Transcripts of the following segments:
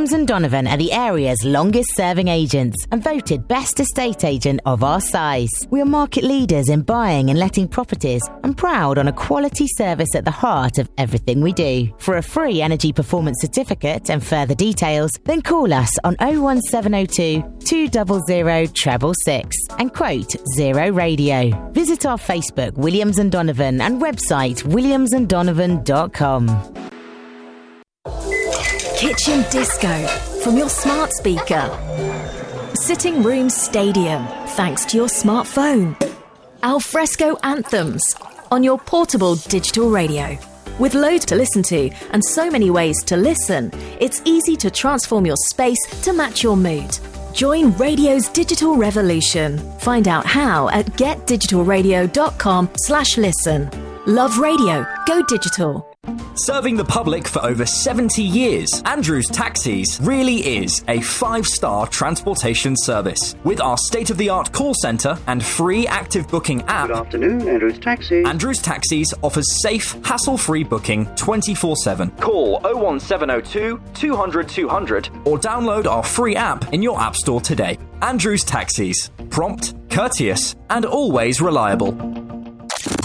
Williams and Donovan are the area's longest serving agents and voted best estate agent of our size. We are market leaders in buying and letting properties and proud on a quality service at the heart of everything we do. For a free energy performance certificate and further details, then call us on 01702 200 treble six and quote Zero Radio. Visit our Facebook Williams and Donovan and website williamsanddonovan.com. Kitchen Disco from your smart speaker. Sitting Room Stadium thanks to your smartphone. Alfresco Anthems on your portable digital radio. With loads to listen to and so many ways to listen, it's easy to transform your space to match your mood. Join radio's digital revolution. Find out how at getdigitalradio.com slash listen. Love radio. Go digital. Serving the public for over 70 years, Andrews Taxis really is a five star transportation service. With our state of the art call centre and free active booking app, Good afternoon, Andrews Taxi. Andrews Taxis offers safe, hassle free booking 24 7. Call 01702 200 200 or download our free app in your App Store today. Andrews Taxis. Prompt, courteous, and always reliable.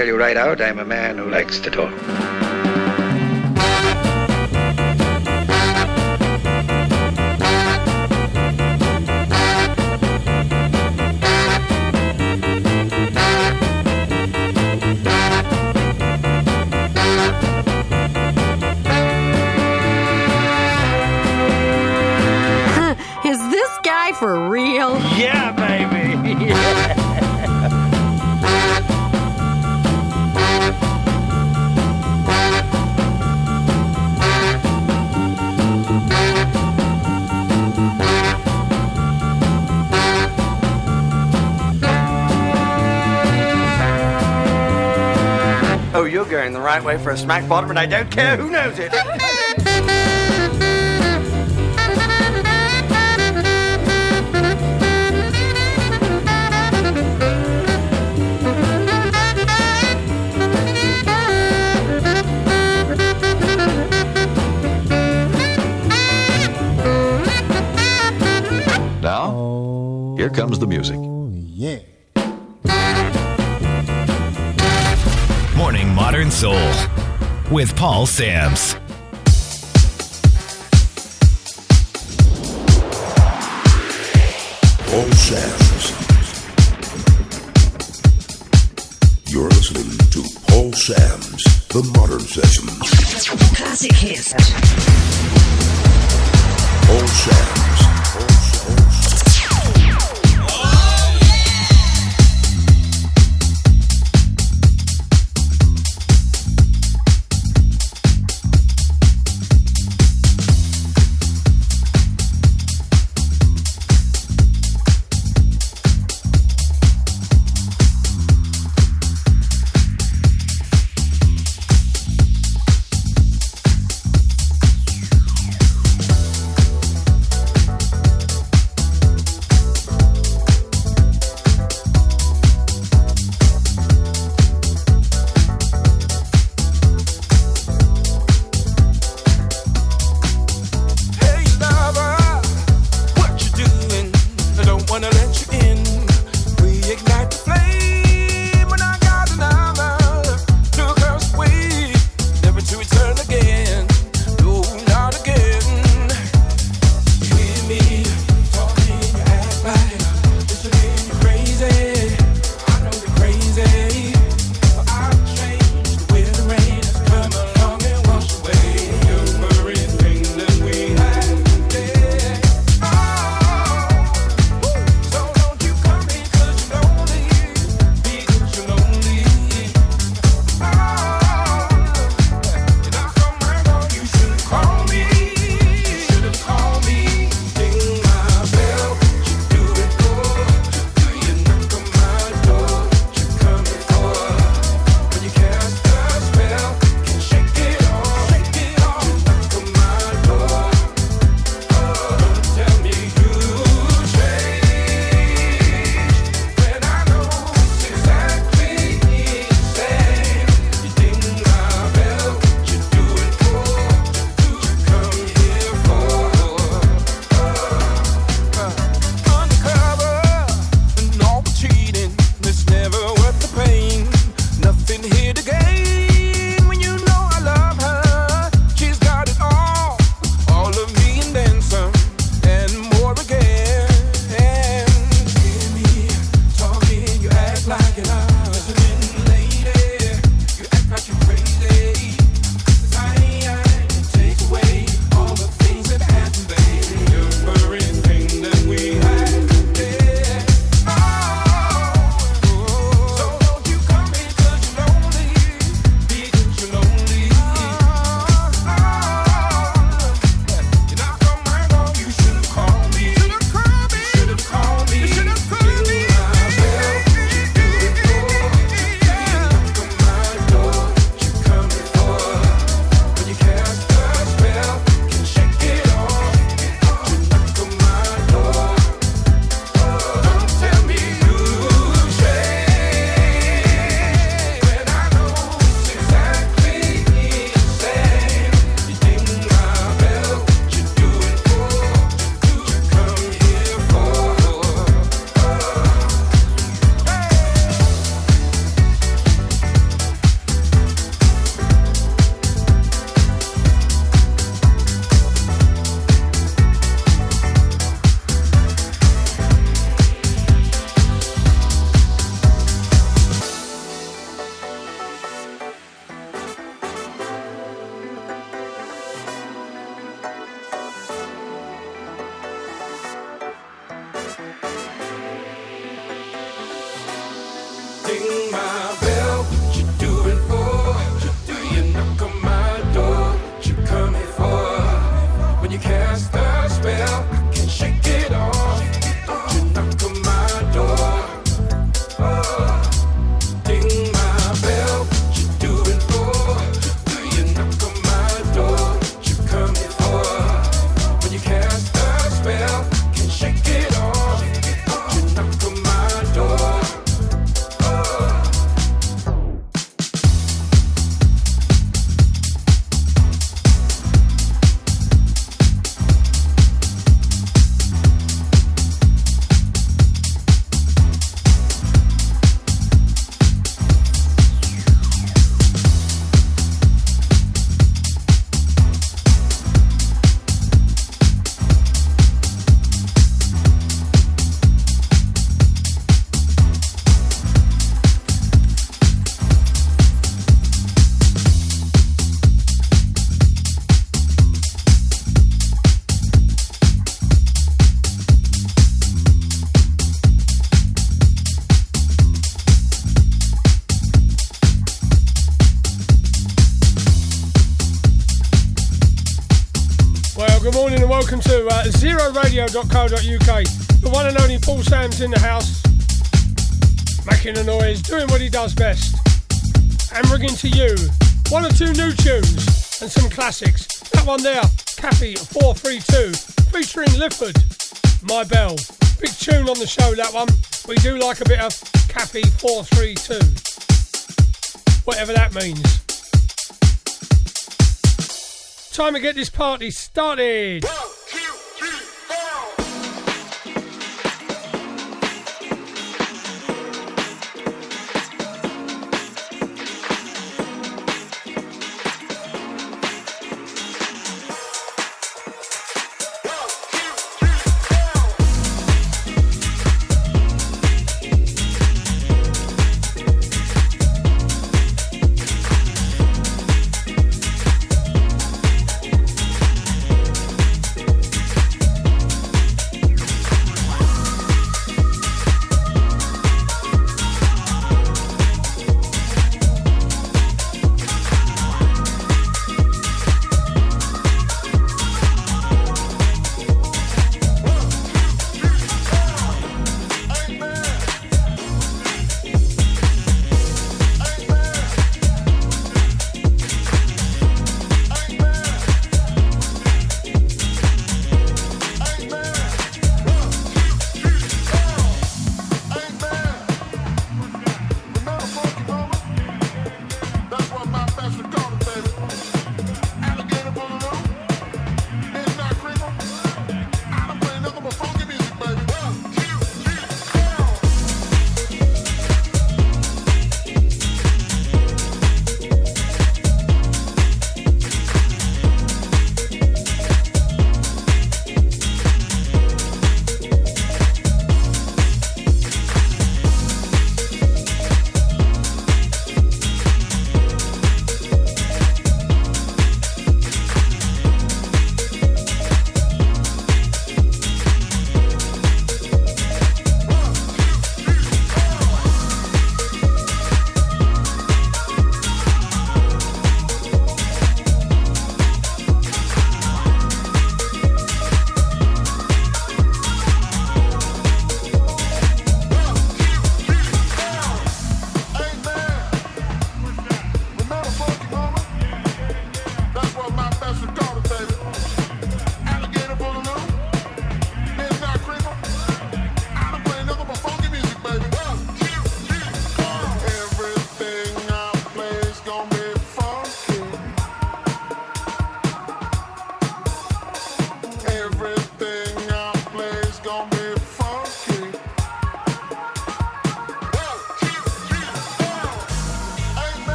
tell you right out, I'm a man who likes to talk. Is this guy for real? Yeah, going the right way for a smack bottom, and I don't care who knows it. Now, here comes the music. Morning Modern Soul with Paul Sams. Paul Sams. You're listening to Paul Sams, The Modern Sessions. Classic hits. Paul Sams. good zeroradio.co.uk. The one and only Paul Sams in the house, making a noise, doing what he does best, and bringing to you one or two new tunes and some classics. That one there, Cappy 432, featuring Lifford, My Bell. Big tune on the show, that one. We do like a bit of Cappy 432, whatever that means. Time to get this party started.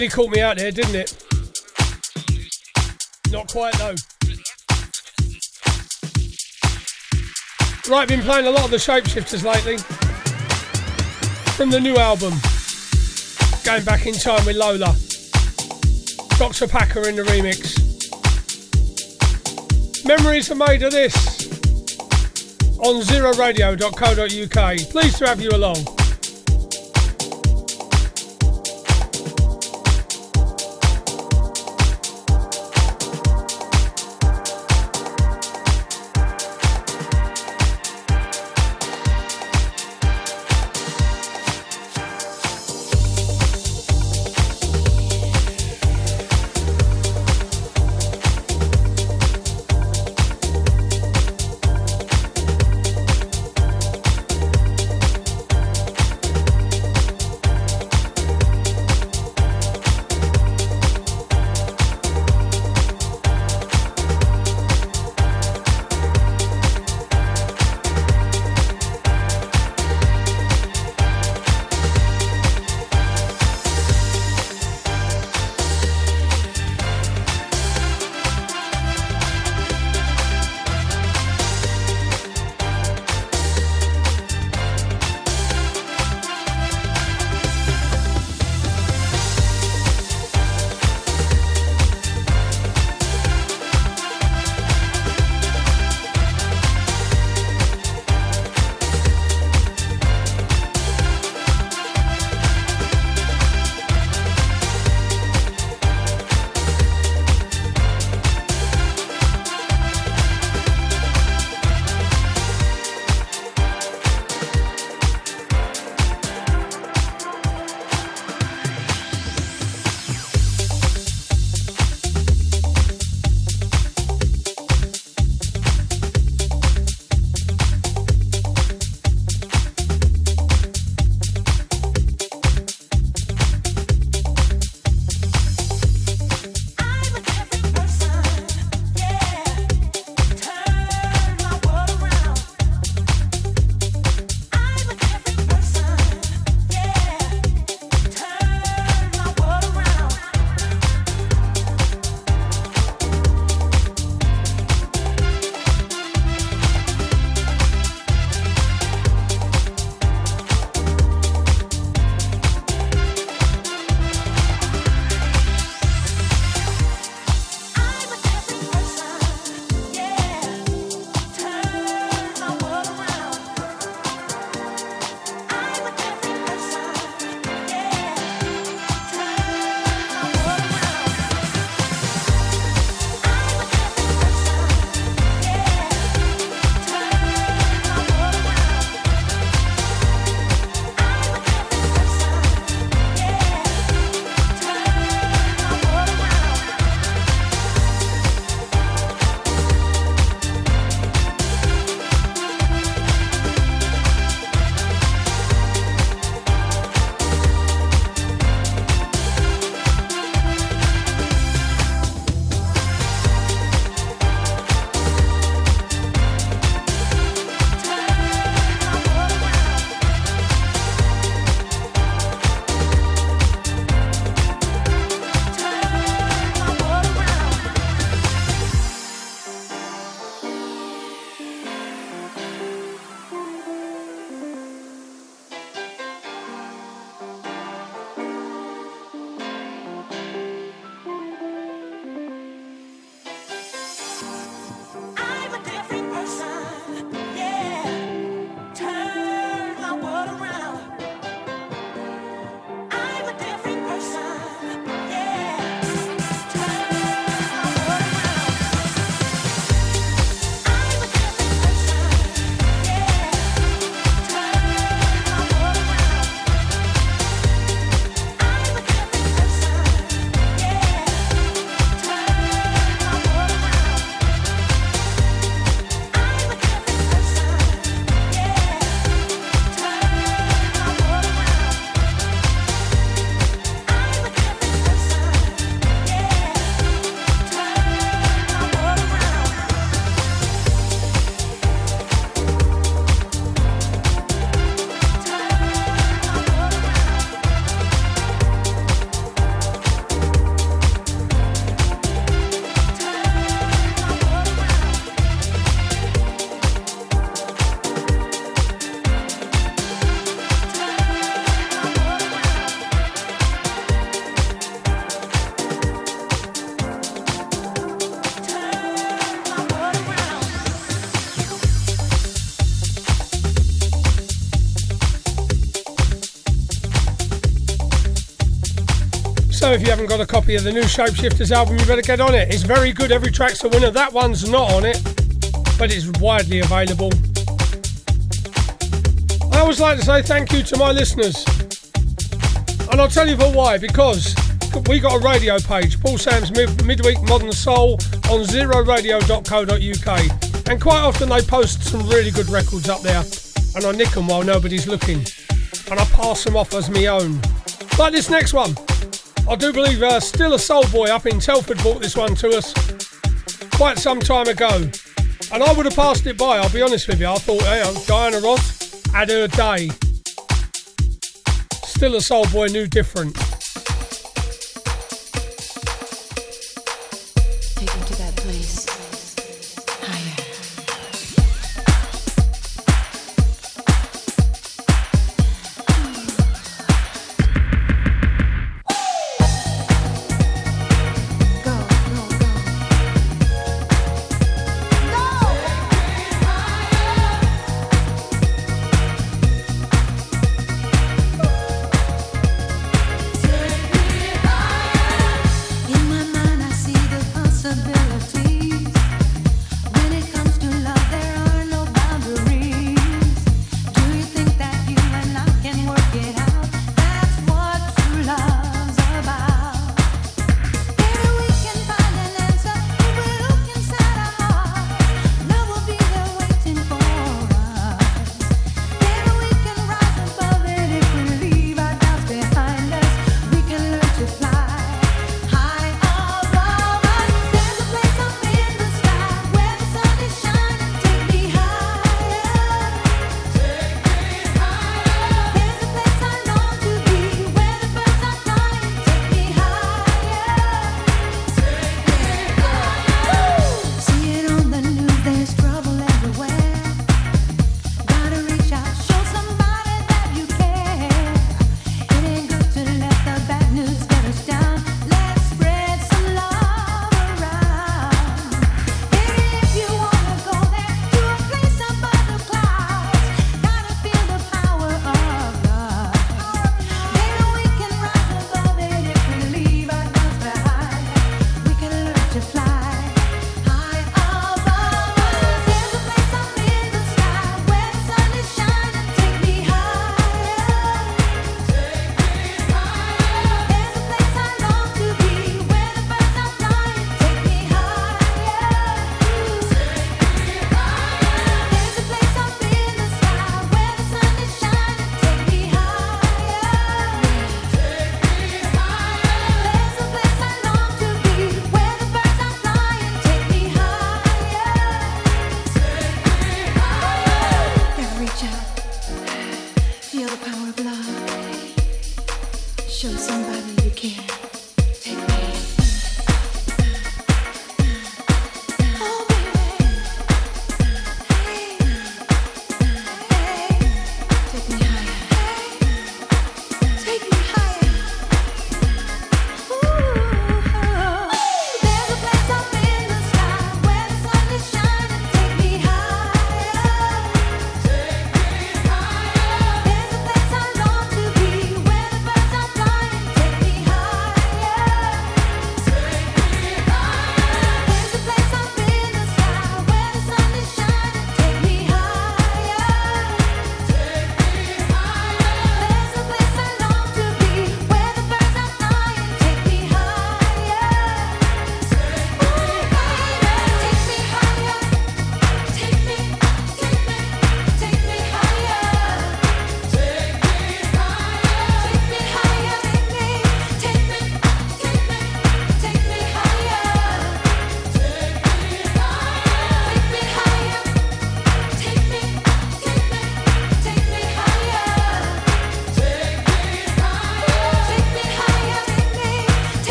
Nearly caught me out there, didn't it? Not quite though. Right, been playing a lot of the Shapeshifters lately. From the new album. Going back in time with Lola. Dr. Packer in the remix. Memories are made of this on zeroradio.co.uk. Pleased to have you along. Copy of the new Shapeshifters album, you better get on it. It's very good. Every track's a winner. That one's not on it, but it's widely available. I always like to say thank you to my listeners. And I'll tell you for why. Because we got a radio page, Paul Sam's Mid- Midweek Modern Soul on zeroradio.co.uk. And quite often they post some really good records up there. And I nick them while nobody's looking. And I pass them off as my own. Like this next one. I do believe uh, Still a Soul Boy up in Telford brought this one to us quite some time ago. And I would have passed it by, I'll be honest with you. I thought, hey, Diana Ross had her day. Still a Soul Boy knew different.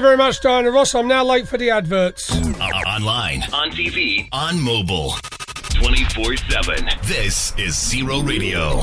You very much, Diana Ross. I'm now late for the adverts. Uh, online, on TV, on mobile. 24 7. This is Zero Radio.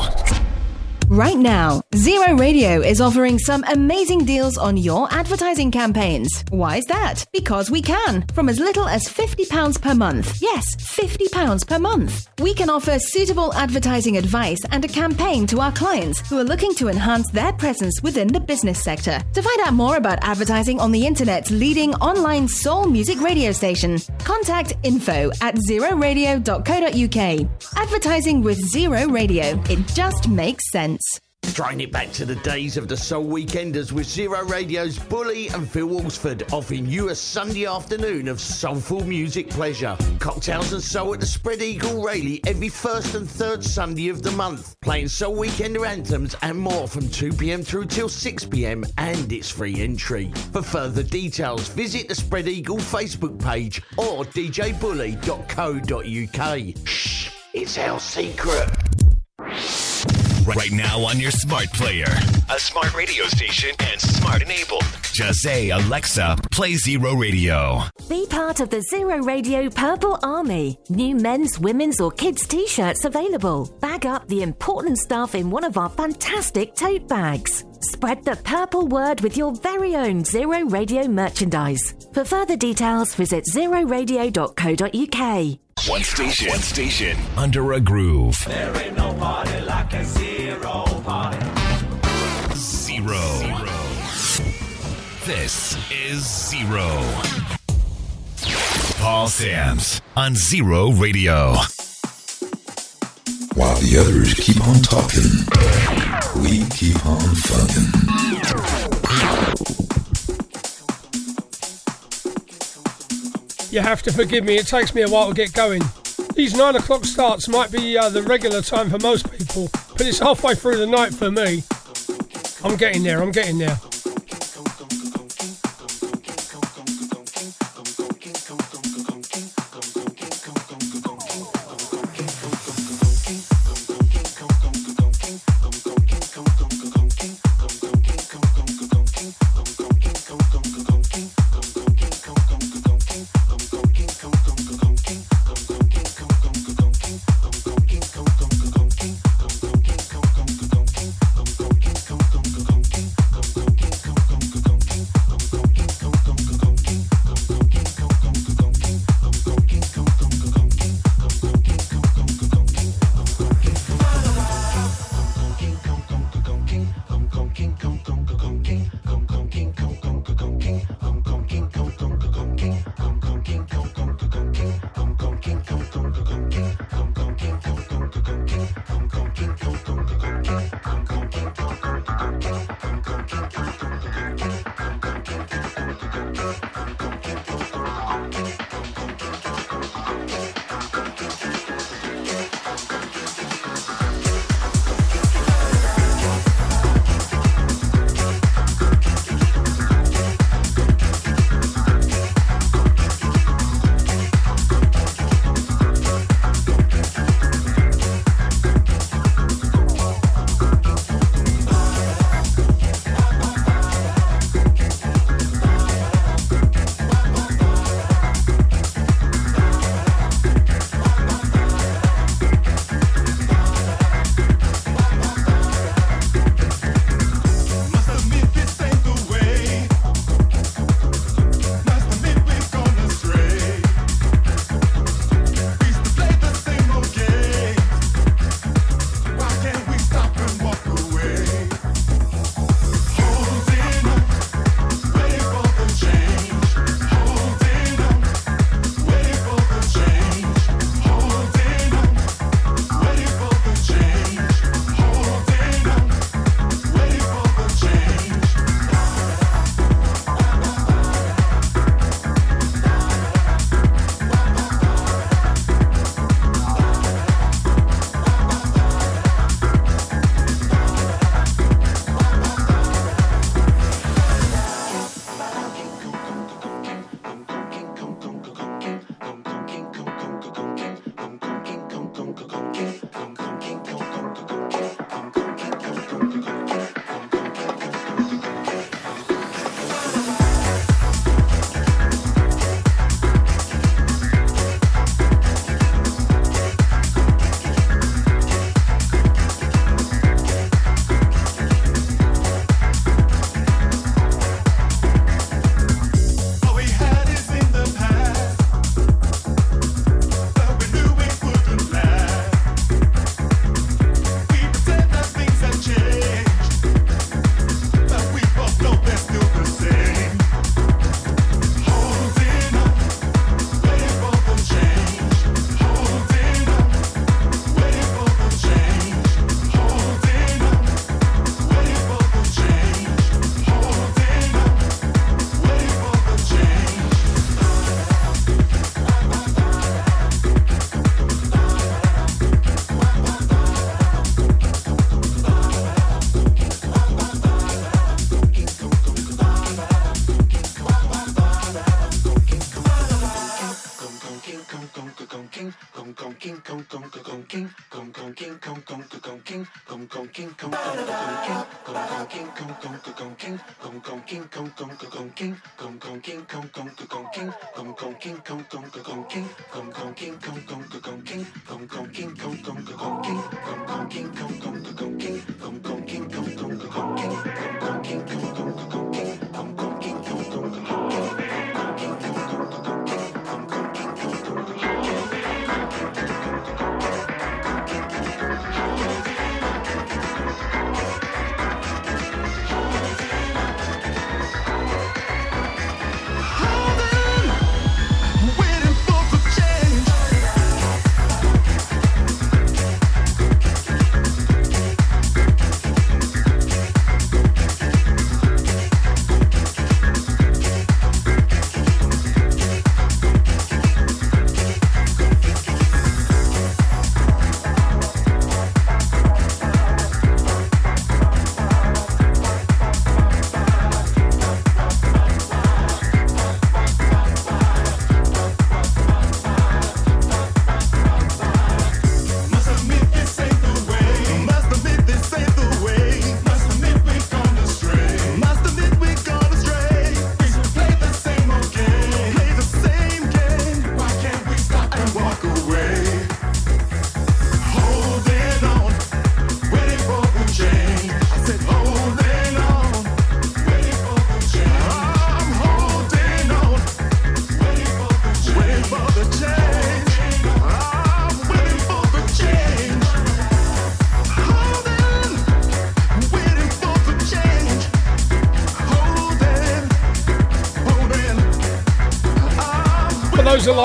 Right now, Zero Radio is offering some amazing deals on your advertising campaigns. Why is that? Because we can, from as little as £50 per month. Yes, £50 per month. We can offer suitable advertising advice and a campaign to our clients who are looking to enhance their presence within the business sector. To find out more about advertising on the internet's leading online soul music radio station, contact info at zeroradio.co.uk. Advertising with Zero Radio. It just makes sense. Throwing it back to the days of the Soul Weekenders with Zero Radio's Bully and Phil Walsford offering you a Sunday afternoon of soulful music pleasure. Cocktails and soul at the Spread Eagle Rayleigh every first and third Sunday of the month. Playing Soul Weekender anthems and more from 2pm through till 6pm and it's free entry. For further details, visit the Spread Eagle Facebook page or djbully.co.uk. Shh, it's our secret. Right now on your smart player, a smart radio station, and smart enabled. Just say, Alexa, play Zero Radio. Be part of the Zero Radio Purple Army. New men's, women's, or kids' t shirts available. Bag up the important stuff in one of our fantastic tote bags. Spread the purple word with your very own Zero Radio merchandise. For further details, visit zeroradio.co.uk. One station, one station, under a groove. There ain't no party like a zero party. Zero. This is Zero. Paul Sams on Zero Radio. While the others keep on talking, we keep on funkin'. You have to forgive me, it takes me a while to get going. These 9 o'clock starts might be uh, the regular time for most people, but it's halfway through the night for me. I'm getting there, I'm getting there.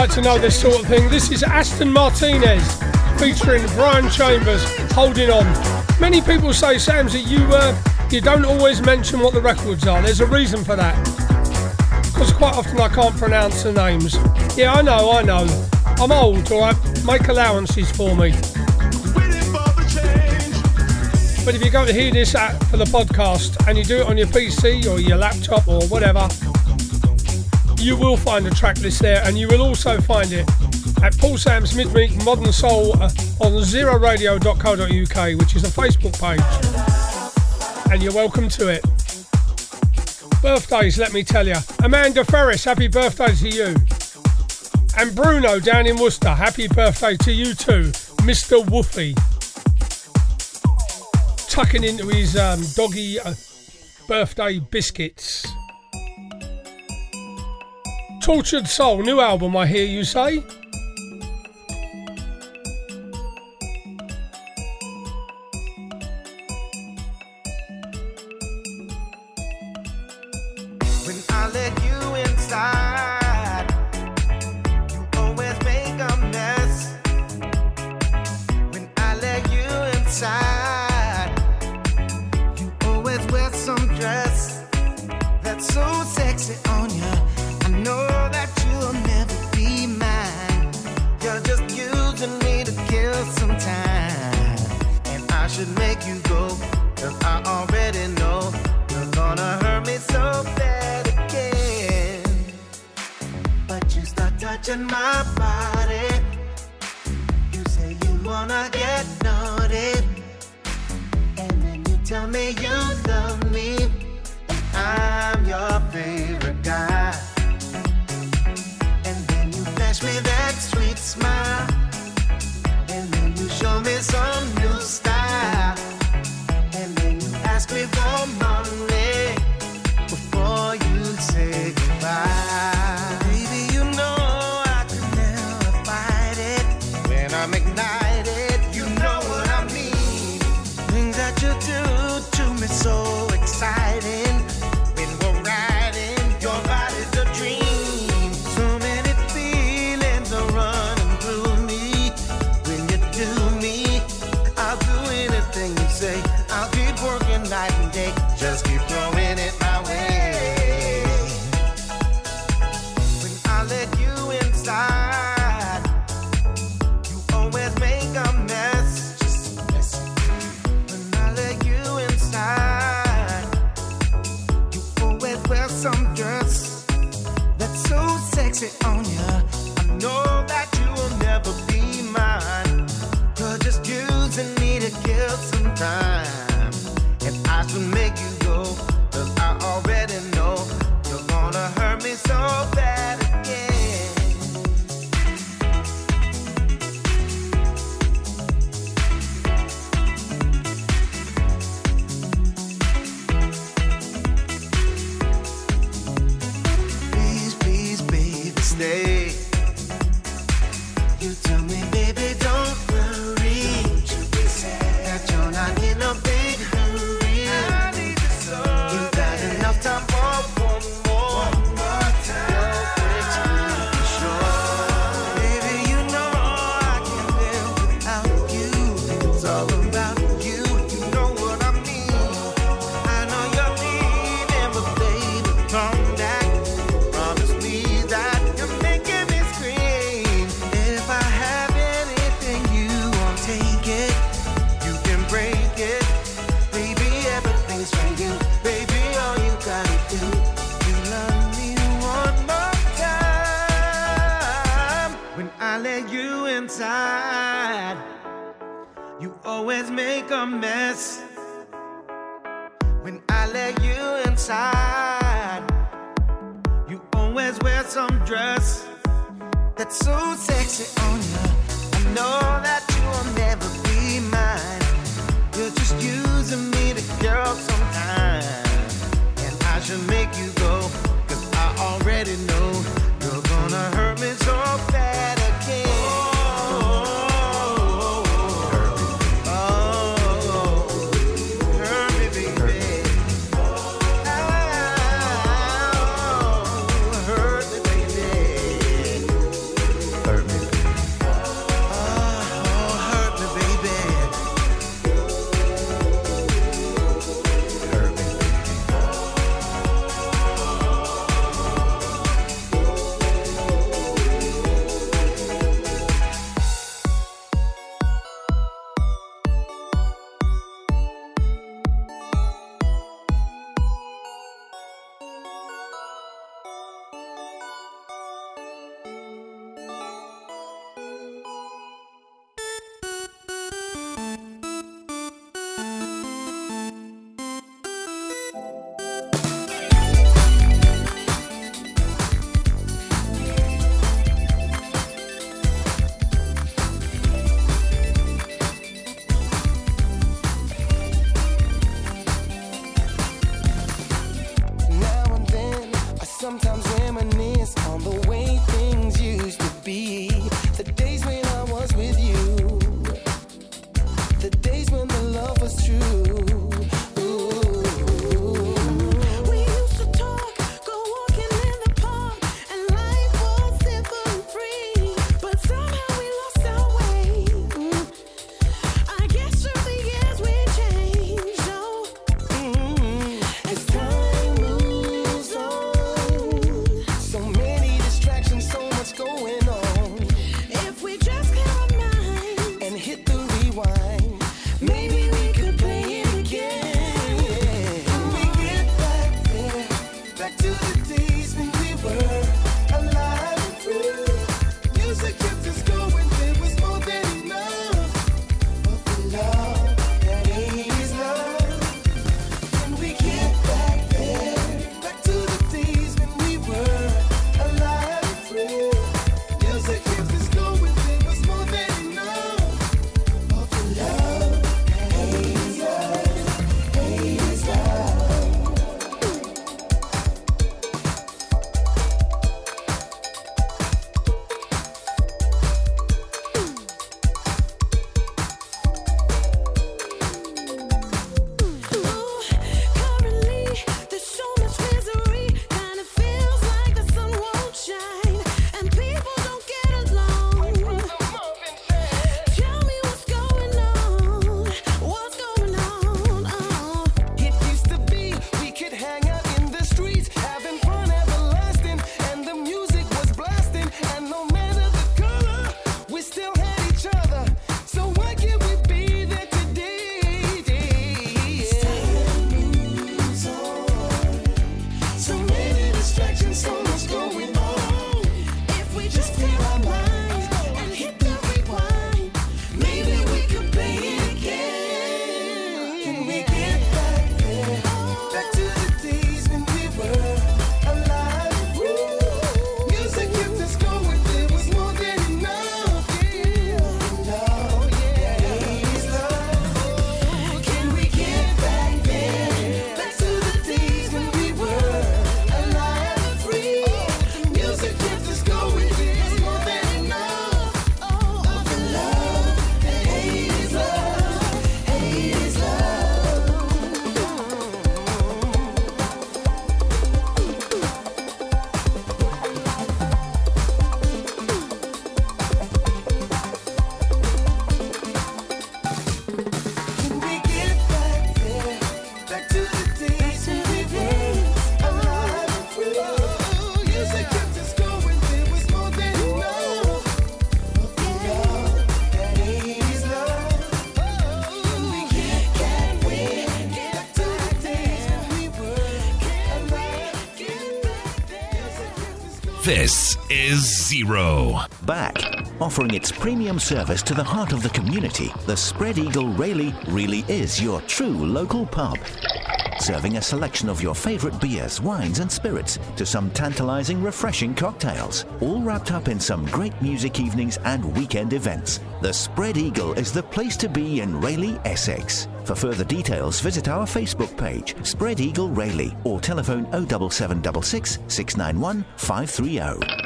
Like to know this sort of thing, this is Aston Martinez featuring Brian Chambers holding on. Many people say, Sam's, that you uh, you don't always mention what the records are. There's a reason for that. Because quite often I can't pronounce the names. Yeah, I know, I know. I'm old, alright? Make allowances for me. But if you go to hear this for the podcast and you do it on your PC or your laptop or whatever, you will find a track list there, and you will also find it at Paul Sam's Midweek Modern Soul uh, on zeroradio.co.uk, which is a Facebook page. And you're welcome to it. Birthdays, let me tell you. Amanda Ferris, happy birthday to you. And Bruno down in Worcester, happy birthday to you too, Mr. Woofy. Tucking into his um, doggy uh, birthday biscuits. Tortured Soul, new album, I hear you say. McKnight. time, and I should make you. a mess when I let you inside. You always wear some dress that's so sexy on you. I know that you will never be mine. You're just using me to girl sometimes. And I should make you go, cause I already know you're gonna hurt me so bad. Back, offering its premium service to the heart of the community, the Spread Eagle Rayleigh really is your true local pub. Serving a selection of your favourite beers, wines, and spirits to some tantalising, refreshing cocktails, all wrapped up in some great music evenings and weekend events. The Spread Eagle is the place to be in Rayleigh, Essex. For further details, visit our Facebook page, Spread Eagle Rayleigh, or telephone 07766 691 530.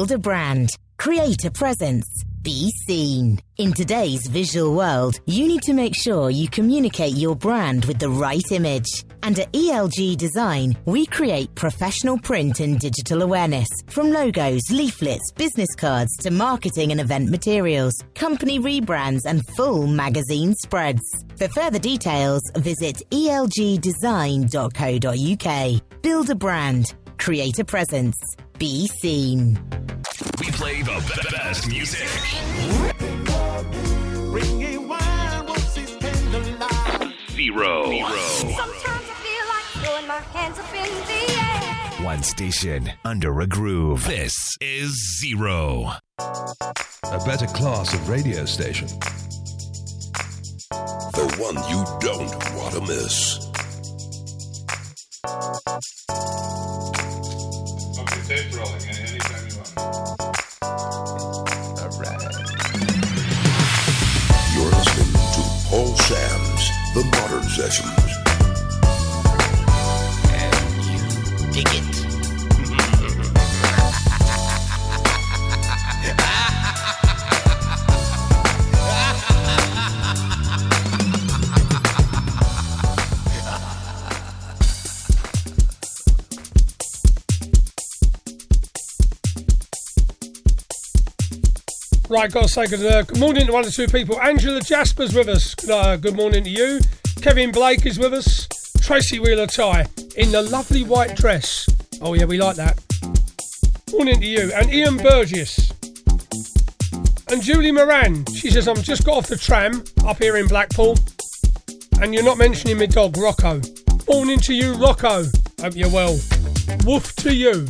Build a brand. Create a presence. Be seen. In today's visual world, you need to make sure you communicate your brand with the right image. And at ELG Design, we create professional print and digital awareness from logos, leaflets, business cards to marketing and event materials, company rebrands, and full magazine spreads. For further details, visit elgdesign.co.uk. Build a brand. Create a presence. Be seen. We play the be- best music. Zero. Sometimes I feel like throwing my hands up in the air. One station under a groove. This is Zero. A better class of radio station. The one you don't want to miss. Okay, tape rolling anytime you want. You're listening to Paul Sam's The Modern Sessions. And you Dig it. Right, got to say good, uh, good morning to one or two people. Angela Jasper's with us. Uh, good morning to you. Kevin Blake is with us. Tracy Wheeler Tie in the lovely white dress. Oh, yeah, we like that. Morning to you. And Ian Burgess. And Julie Moran. She says, I've just got off the tram up here in Blackpool. And you're not mentioning my dog, Rocco. Morning to you, Rocco. Hope you're well. Woof to you.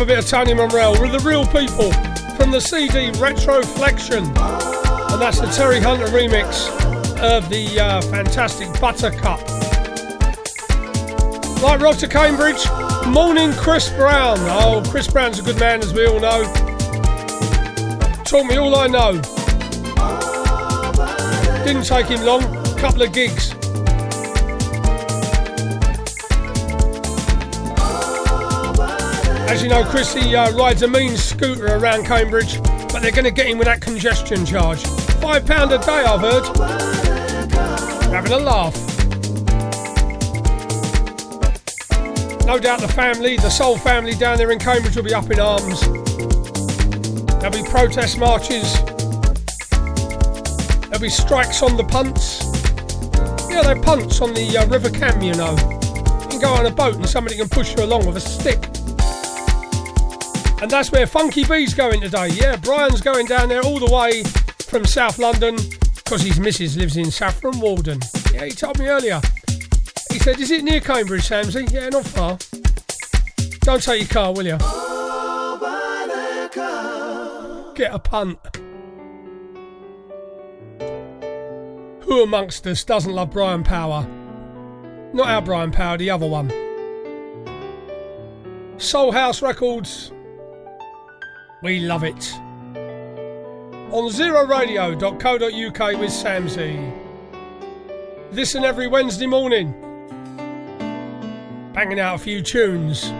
Love a bit of Tony Momrelle? With the Reel People from the CD Retroflexion. And that's the Terry Hunter remix of the uh, fantastic Buttercup. Right, rock to Cambridge. Morning, Chris Brown. Oh, Chris Brown's a good man, as we all know. Taught me all I know. Didn't take him long, couple of gigs. As you know, Chris, he uh, rides a mean scooter around Cambridge, but they're going to get him with that congestion charge. Five pound a day, I've heard. Having a laugh. No doubt the family, the Soul family down there in Cambridge will be up in arms. There'll be protest marches. There'll be strikes on the punts. Yeah, they punts on the uh, River Cam, you know. You can go on a boat and somebody can push you along with a stick. And that's where Funky B's going today. Yeah, Brian's going down there all the way from South London because his missus lives in Saffron Walden. Yeah, he told me earlier. He said, Is it near Cambridge, Samsey? Yeah, not far. Don't take your car, will you? Get a punt. Who amongst us doesn't love Brian Power? Not our Brian Power, the other one. Soul House Records we love it. On zeroradio.co.uk with Sam Z. Listen every Wednesday morning. Banging out a few tunes.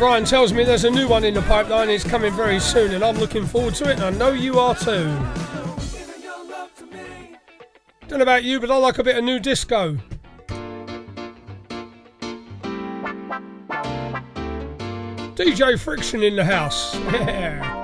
Brian tells me there's a new one in the pipeline. It's coming very soon, and I'm looking forward to it, and I know you are too. Don't know about you, but I like a bit of new disco. DJ Friction in the house. Yeah.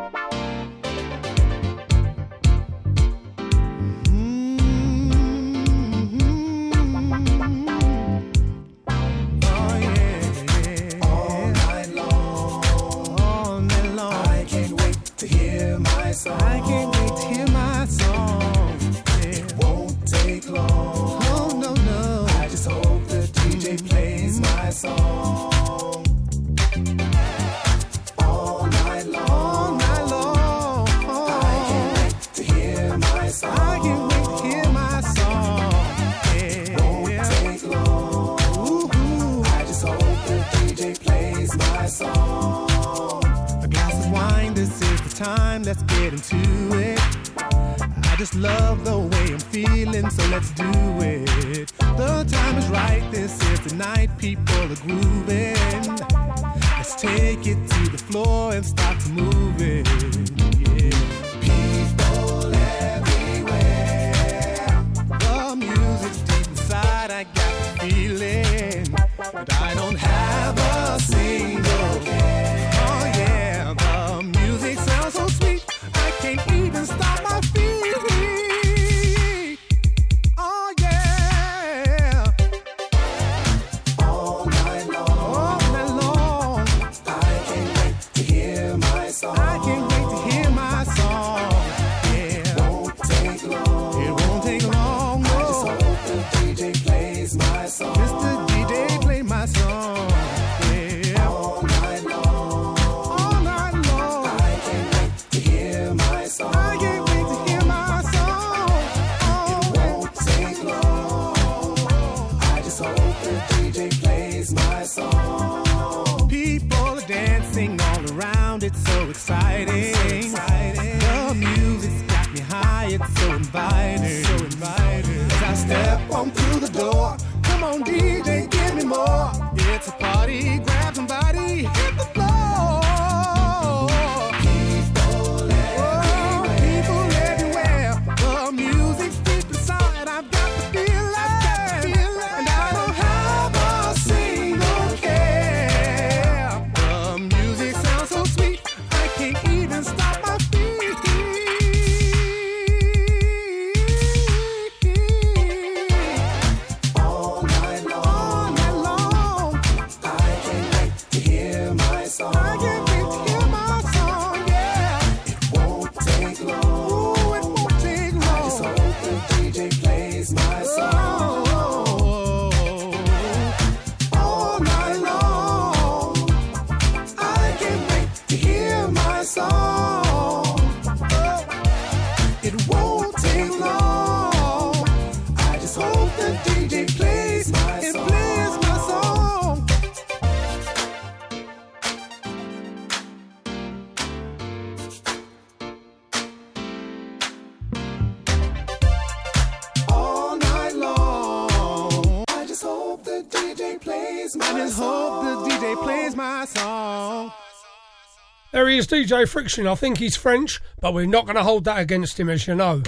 Is DJ Friction. I think he's French, but we're not going to hold that against him, as you know.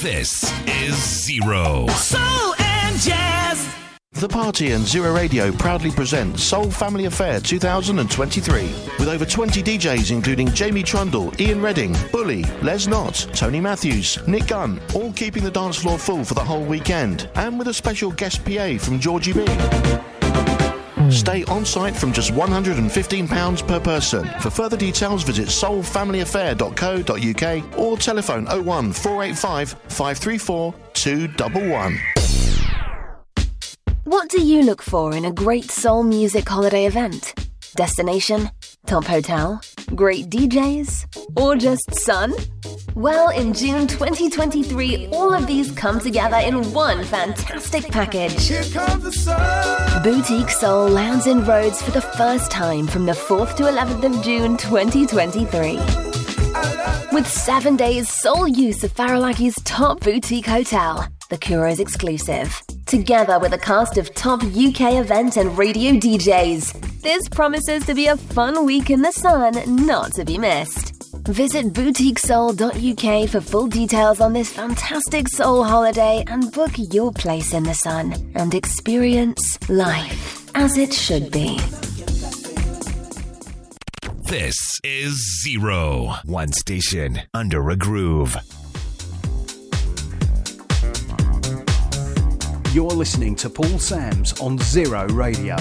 This is Zero. Soul and Jazz. The Party and Zero Radio proudly present Soul Family Affair 2023 with over 20 DJs including Jamie Trundle, Ian Redding, Bully, Les Knott, Tony Matthews, Nick Gunn, all keeping the dance floor full for the whole weekend and with a special guest PA from Georgie B. Stay on site from just £115 per person. For further details, visit soulfamilyaffair.co.uk or telephone 01 485 534 211. What do you look for in a great soul music holiday event? Destination? Top hotel? Great DJs? Or just sun? Well, in June 2023, all of these come together in one fantastic package. Boutique Soul lands in Rhodes for the first time from the 4th to 11th of June 2023 With seven days sole use of Faliraki's top boutique hotel, the Kuros exclusive. Together with a cast of top UK event and radio DJs, this promises to be a fun week in the sun not to be missed. Visit boutiquesoul.uk for full details on this fantastic soul holiday and book your place in the sun and experience life as it should be. This is Zero, one station under a groove. You're listening to Paul Sams on Zero Radio.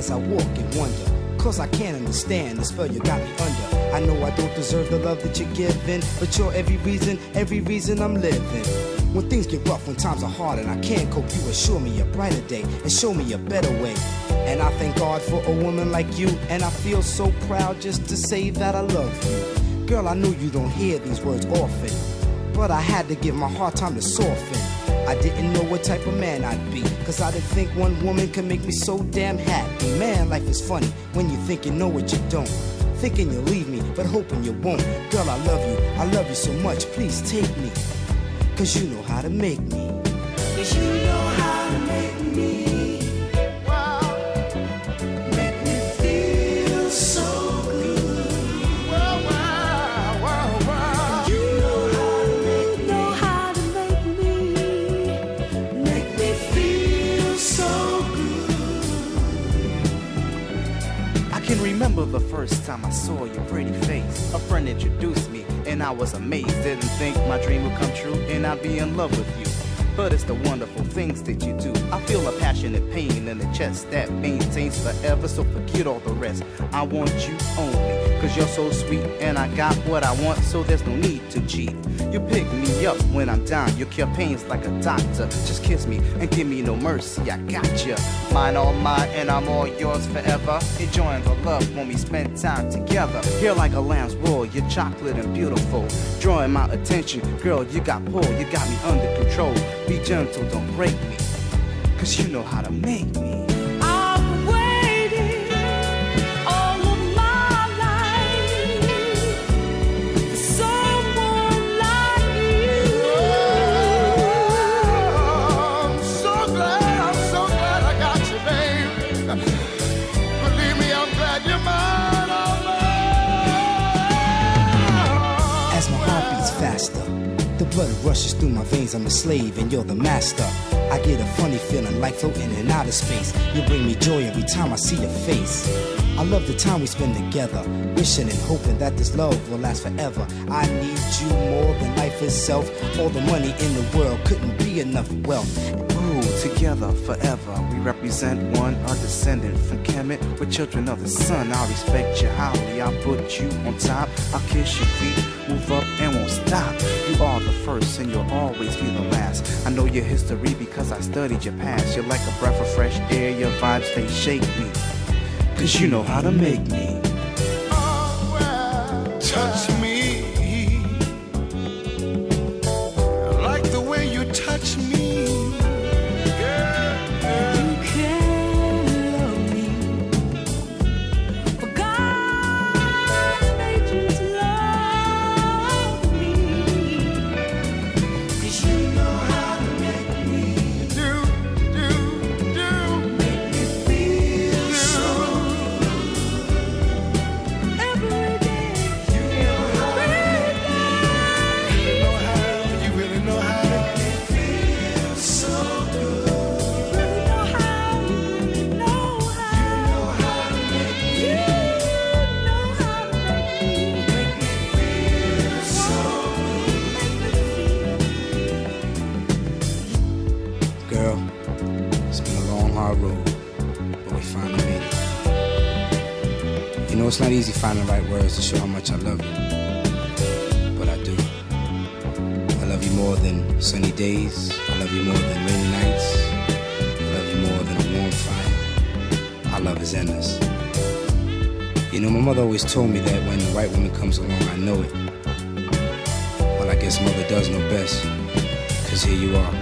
As I walk and wonder. Cause I can't understand the spell you got me under. I know I don't deserve the love that you're giving, but you're every reason, every reason I'm living. When things get rough, when times are hard and I can't cope, you assure me a brighter day and show me a better way. And I thank God for a woman like you, and I feel so proud just to say that I love you. Girl, I know you don't hear these words often, but I had to give my heart time to soften. I didn't know what type of man I'd be. Cause I didn't think one woman could make me so damn happy. Man, life is funny when you think you know what you don't. Thinking you'll leave me, but hoping you won't. Girl, I love you, I love you so much, please take me. Cause you know how to make me. The first time I saw your pretty face. A friend introduced me, and I was amazed. Didn't think my dream would come true, and I'd be in love with you. But it's the wonderful things that you do. I feel a passionate pain in the chest that maintains forever, so forget all the rest. I want you only, cause you're so sweet, and I got what I want, so there's no need to cheat. You pick me up when I'm down, you cure pains like a doctor. Just kiss me and give me no mercy, I got you. Mine all mine, and I'm all yours forever. Enjoying the love when we spend time together. You're like a lamb's wool, you're chocolate and beautiful. Drawing my attention, girl, you got pull, you got me under control. Be gentle, don't break me, cause you know how to make me. Blood rushes through my veins. I'm the slave and you're the master. I get a funny feeling like floating in outer space. You bring me joy every time I see your face. I love the time we spend together, wishing and hoping that this love will last forever. I need you more than life itself. All the money in the world couldn't be enough wealth. Together forever. We represent one, a descendant from Kemet. We're children of the sun. I respect you highly. I'll put you on top. I'll kiss your feet, move up and won't stop. You are the first and you'll always be the last. I know your history because I studied your past. You're like a breath of fresh air. Your vibes, they shake me. Cause you know how to make me. Touch me. Always told me that when the right woman comes along, I know it. Well, I guess mother does know best. Cause here you are.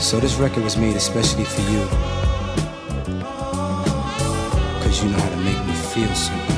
So this record was made especially for you. Cause you know how to make me feel so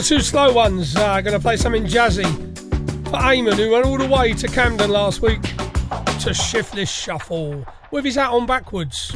the two slow ones. Uh, going to play something jazzy for Eamon, who went all the way to Camden last week to Shiftless Shuffle with his hat on backwards.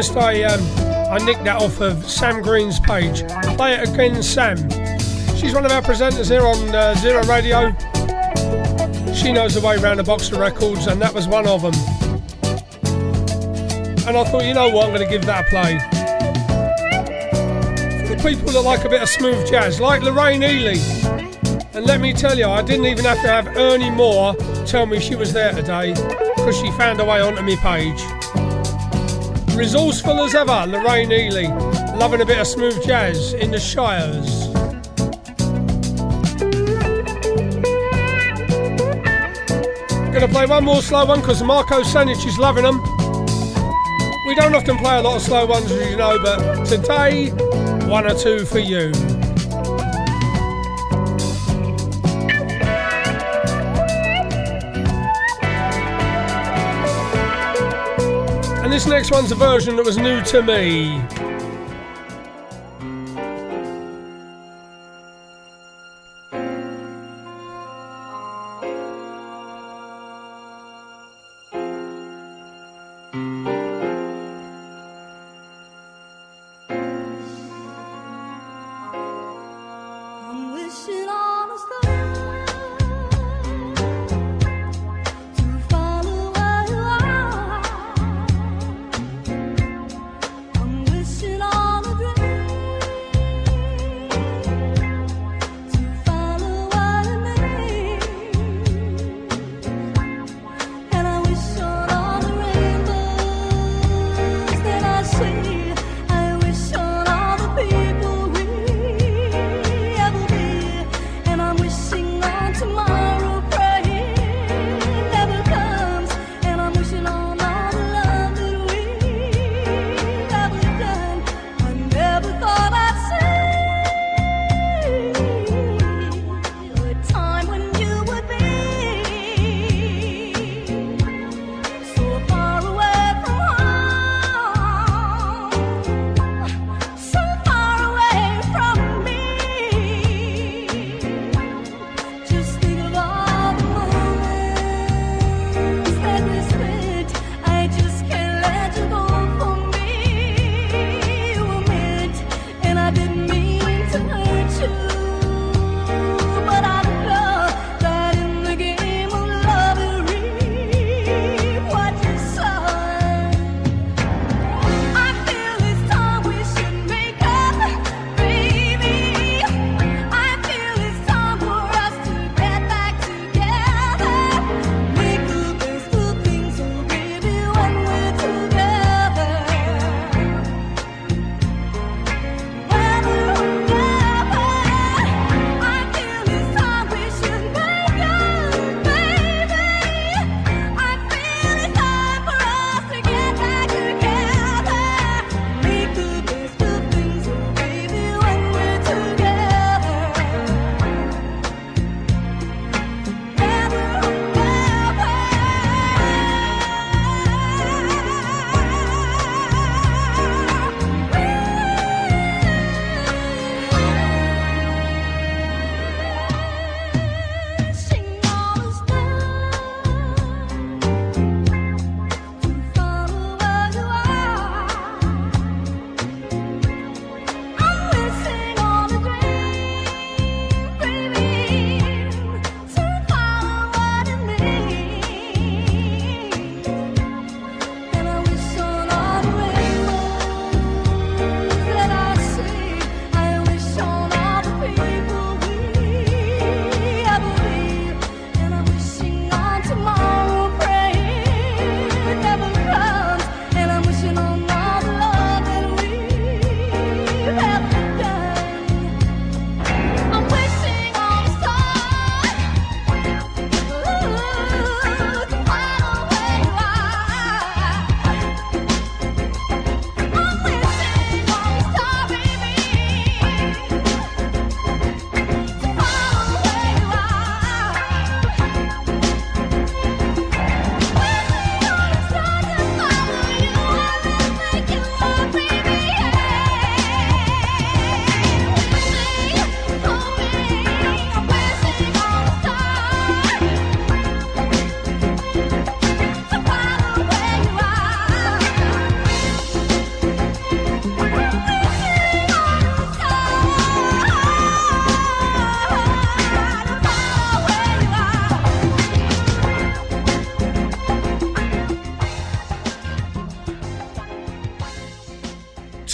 Honest, I um, I nicked that off of Sam Green's page. Play it again, Sam. She's one of our presenters here on uh, Zero Radio. She knows the way around a box of records, and that was one of them. And I thought, you know what, I'm going to give that a play. For the people that like a bit of smooth jazz, like Lorraine Ely. And let me tell you, I didn't even have to have Ernie Moore tell me she was there today, because she found a way onto my page. Resourceful as ever, Lorraine Ely, loving a bit of smooth jazz in the Shires. Gonna play one more slow one because Marco Sanic is loving them. We don't often play a lot of slow ones, as you know, but today, one or two for you. And this next one's a version that was new to me.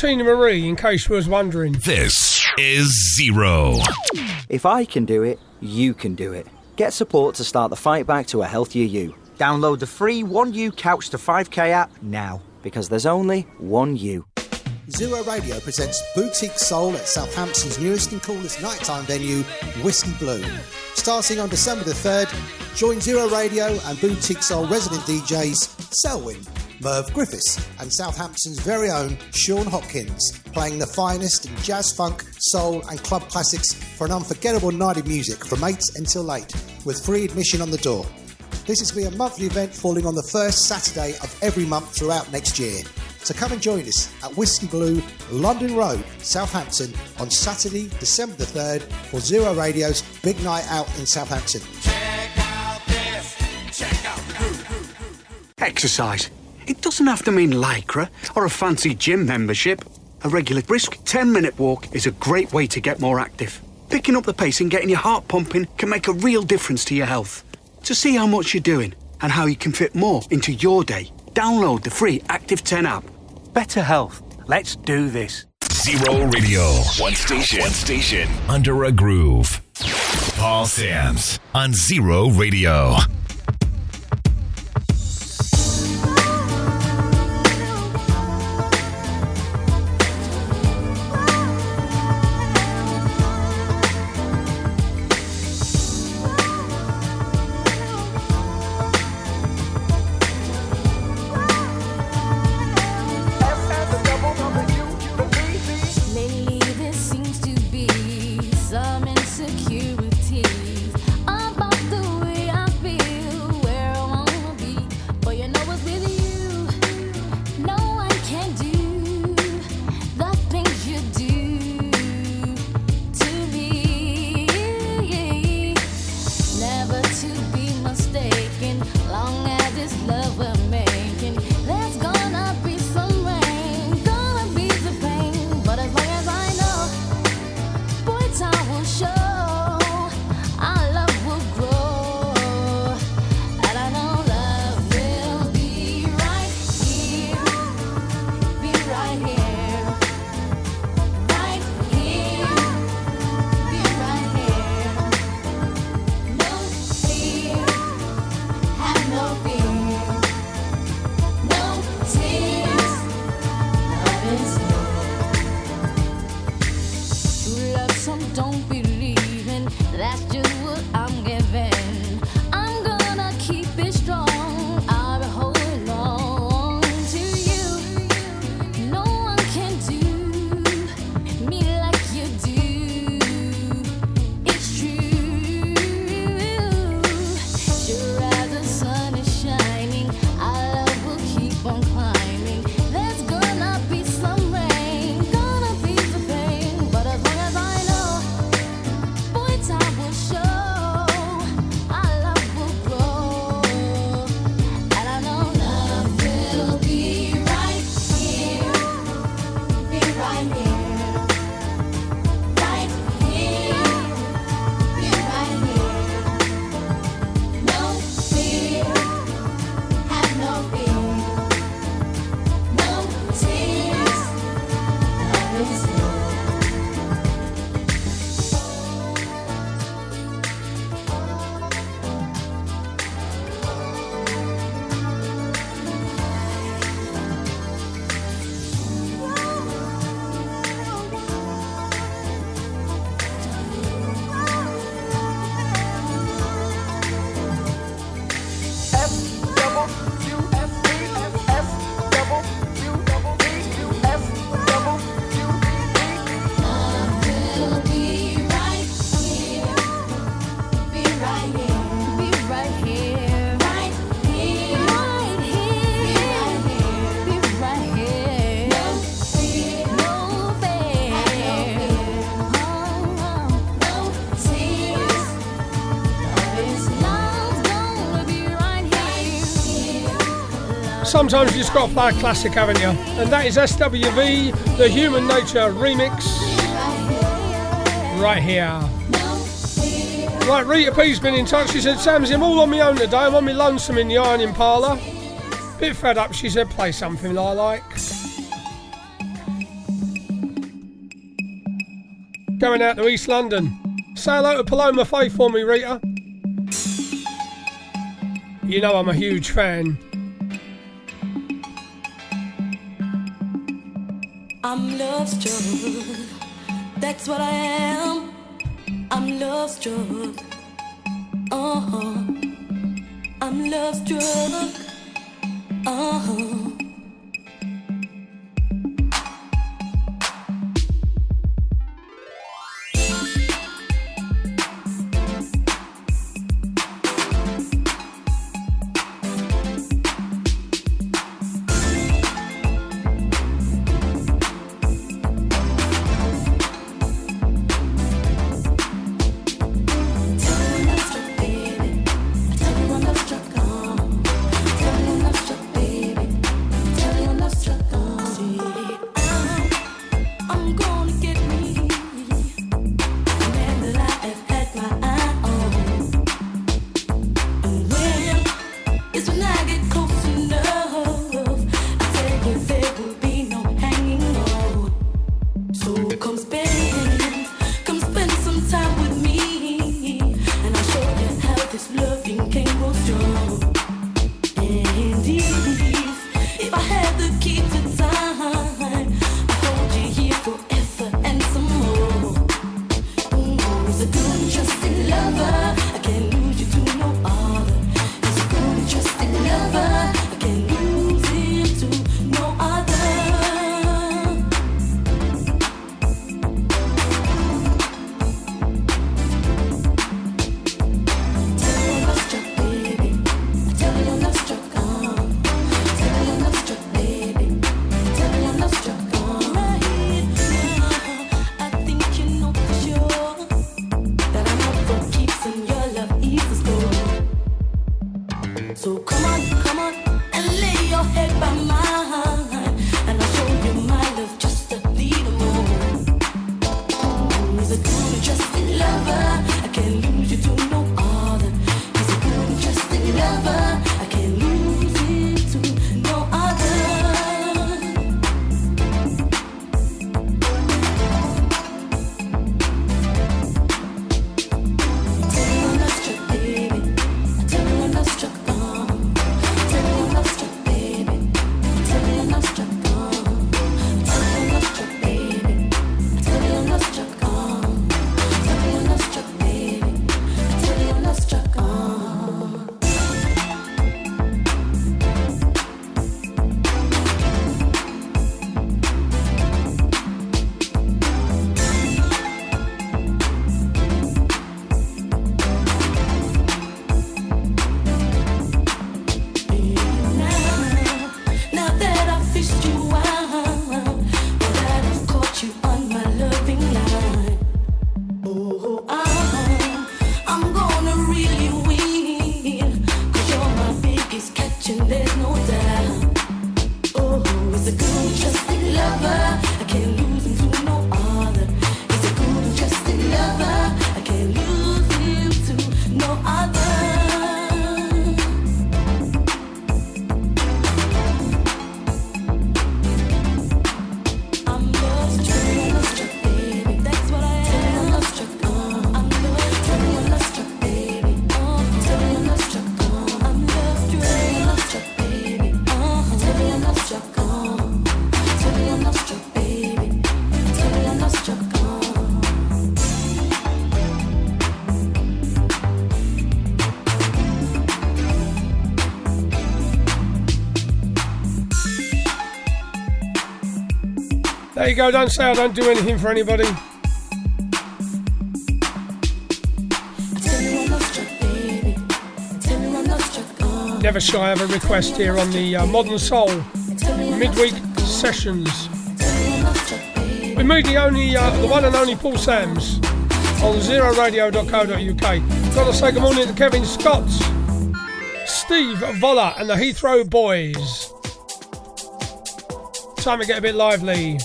Teena Marie, in case you was wondering. This is Zero. If I can do it, you can do it. Get support to start the fight back to a healthier you. Download the free 1U Couch to 5K app now, because there's only one you. Zero Radio presents Boutique Soul at Southampton's newest and coolest nighttime venue, Whiskey Blue. Starting on December the 3rd, join Zero Radio and Boutique Soul resident DJs Selwyn, Merv Griffiths, and Southampton's very own Sean Hopkins, playing the finest in jazz, funk, soul, and club classics for an unforgettable night of music from 8 until late, with free admission on the door. This is to be a monthly event falling on the first Saturday of every month throughout next year. So come and join us at Whiskey Blue, London Road, Southampton on Saturday, December the 3rd for Zero Radio's Big Night Out in Southampton. Exercise. It doesn't have to mean lycra or a fancy gym membership. A regular brisk 10 minute walk is a great way to get more active. Picking up the pace and getting your heart pumping can make a real difference to your health. To see how much you're doing and how you can fit more into your day, download the free Active 10 app. Better health. Let's do this. Zero Radio. One station. One station. Under a groove. Paul Sams on Zero Radio. sometimes you just got to play a classic, haven't you? And that is SWV, the Human Nature remix, right here. Right, Rita P's been in touch. She said, Sam's, I'm all on my own today. I'm on my lonesome in the ironing parlour. Bit fed up, she said, play something I like. Going out to East London. Say hello to Paloma Faith for me, Rita. You know I'm a huge fan. wants to There you go, don't say I don't do anything for anybody. Never shy of a request here on the uh, Modern Soul midweek sessions. We meet the only, uh, the one and only Paul Sams on zeroradio.co.uk. Gotta say good morning to Kevin Scott, Steve Volla, and the Heathrow Boys. Time to get a bit lively.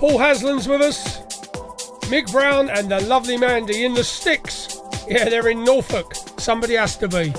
Paul Haslam's with us, Mick Brown, and the lovely Mandy in the sticks. Yeah, they're in Norfolk. Somebody has to be.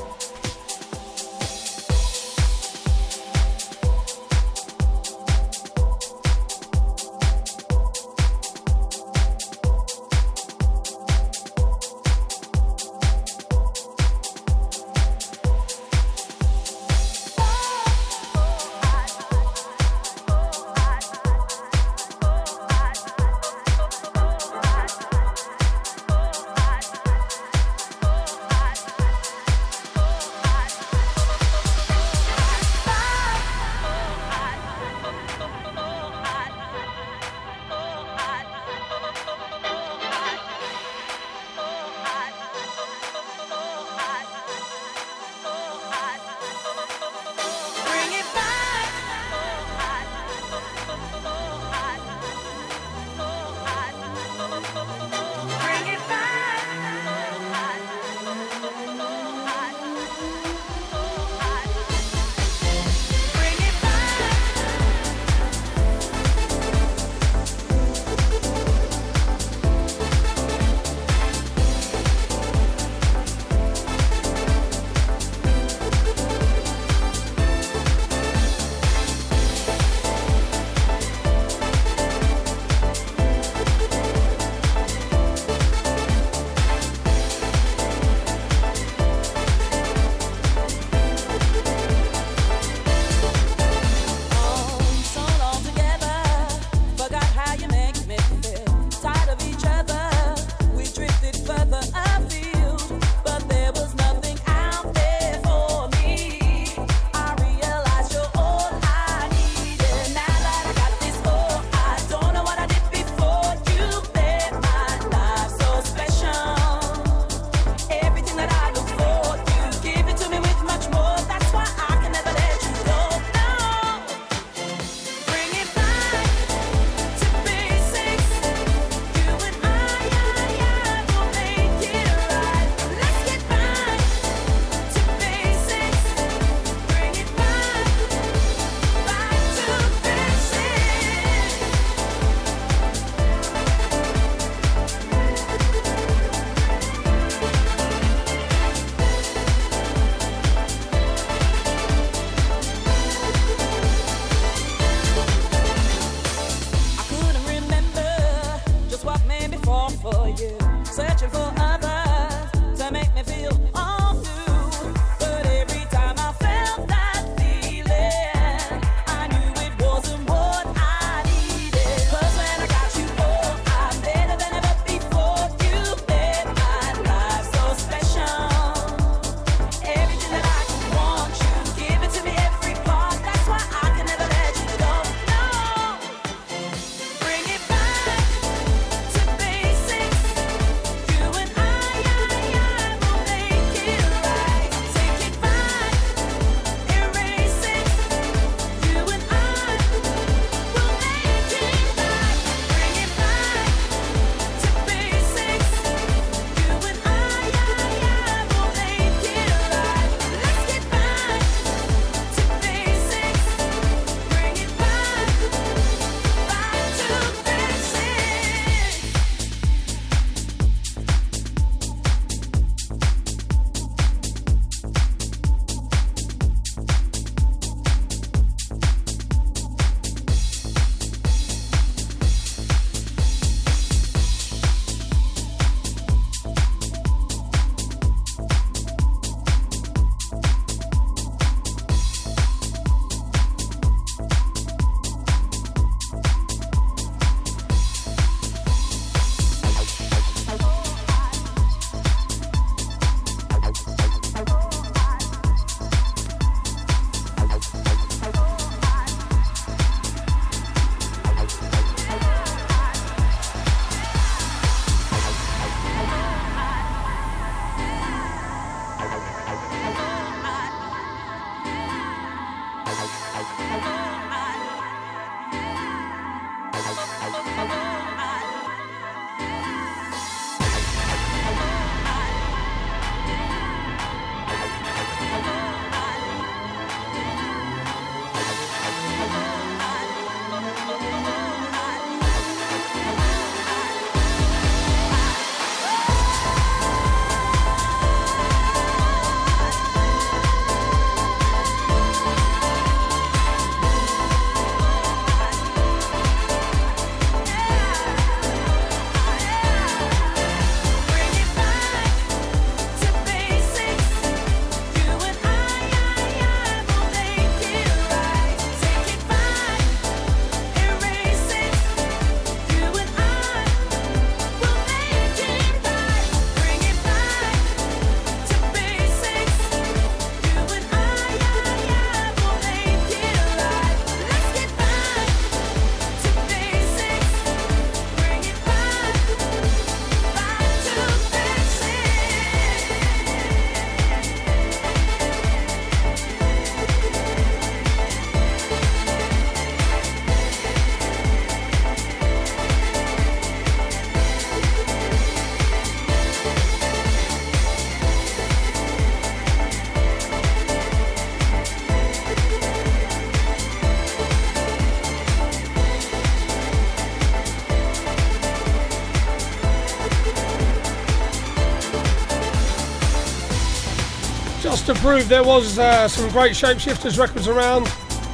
Prove there was uh, some great Shapeshifters records around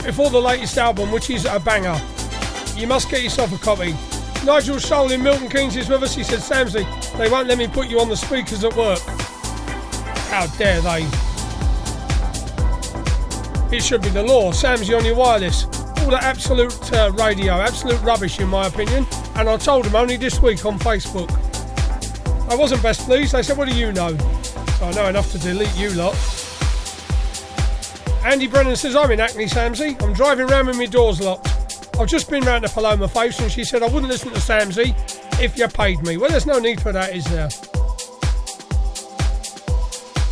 before the latest album, which is a banger. You must get yourself a copy. Nigel Shoal in Milton Keynes is with us. He said, Samsey, they won't let me put you on the speakers at work. How dare they? It should be the law. Samsey on your wireless. All that absolute uh, radio, absolute rubbish in my opinion. And I told them only this week on Facebook. I wasn't best pleased. They said, what do you know? So I know enough to delete you lot. Andy Brennan says, I'm in Acne, Samsey. I'm driving round with my doors locked. I've just been round to Paloma Faith and she said I wouldn't listen to Samsey if you paid me. Well, there's no need for that, is there?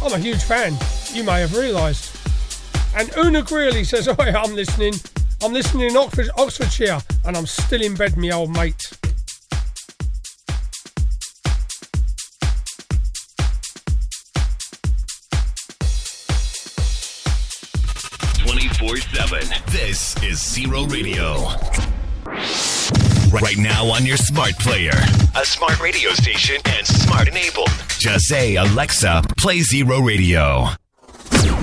I'm a huge fan. You may have realised. And Una Greeley says, Oh, I'm listening. I'm listening in Oxford, Oxfordshire and I'm still in bed, me old mate. Smart player, a smart radio station, and smart enabled. Just say Alexa, play Zero Radio.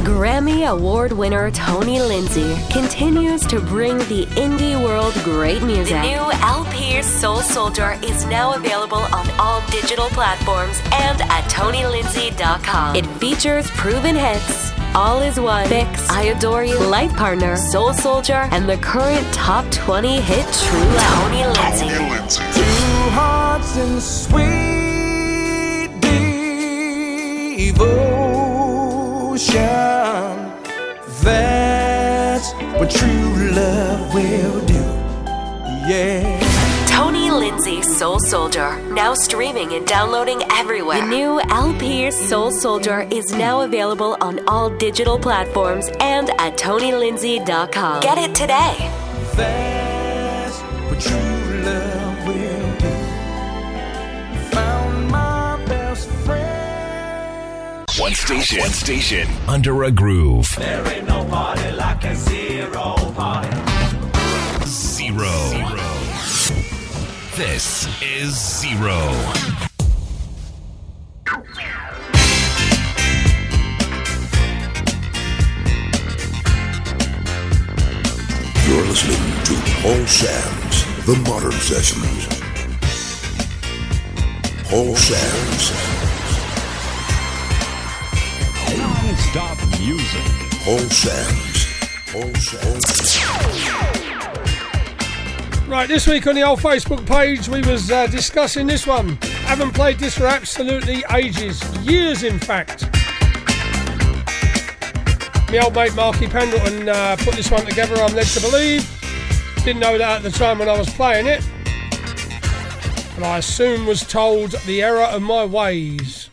Grammy Award winner Tony Lindsay continues to bring the indie world great music. The new LP Soul Soldier is now available on all digital platforms and at TonyLindsay.com. It features proven hits. All is One, Fix, I Adore You, Life Partner, Soul Soldier, and the current top 20 hit True Love. Tony Lindsay. In sweet devotion. That's what true love will do. Yeah. Tony Lindsay Soul Soldier, now streaming and downloading everywhere. The new LP Soul Soldier is now available on all digital platforms and at TonyLindsay.com. Get it today. That's what true station, one station, under a groove. There ain't no party like a zero party. Zero. This is Zero. You're listening to Paul Sams The Modern Sessions. Paul Sams music. Paul Sams Paul Sams Right, this week on the old Facebook page, we was uh, discussing this one. Haven't played this for absolutely ages, years in fact. My old mate Marky Pendleton uh, put this one together. I'm led to believe. Didn't know that at the time when I was playing it, but I soon was told the error of my ways.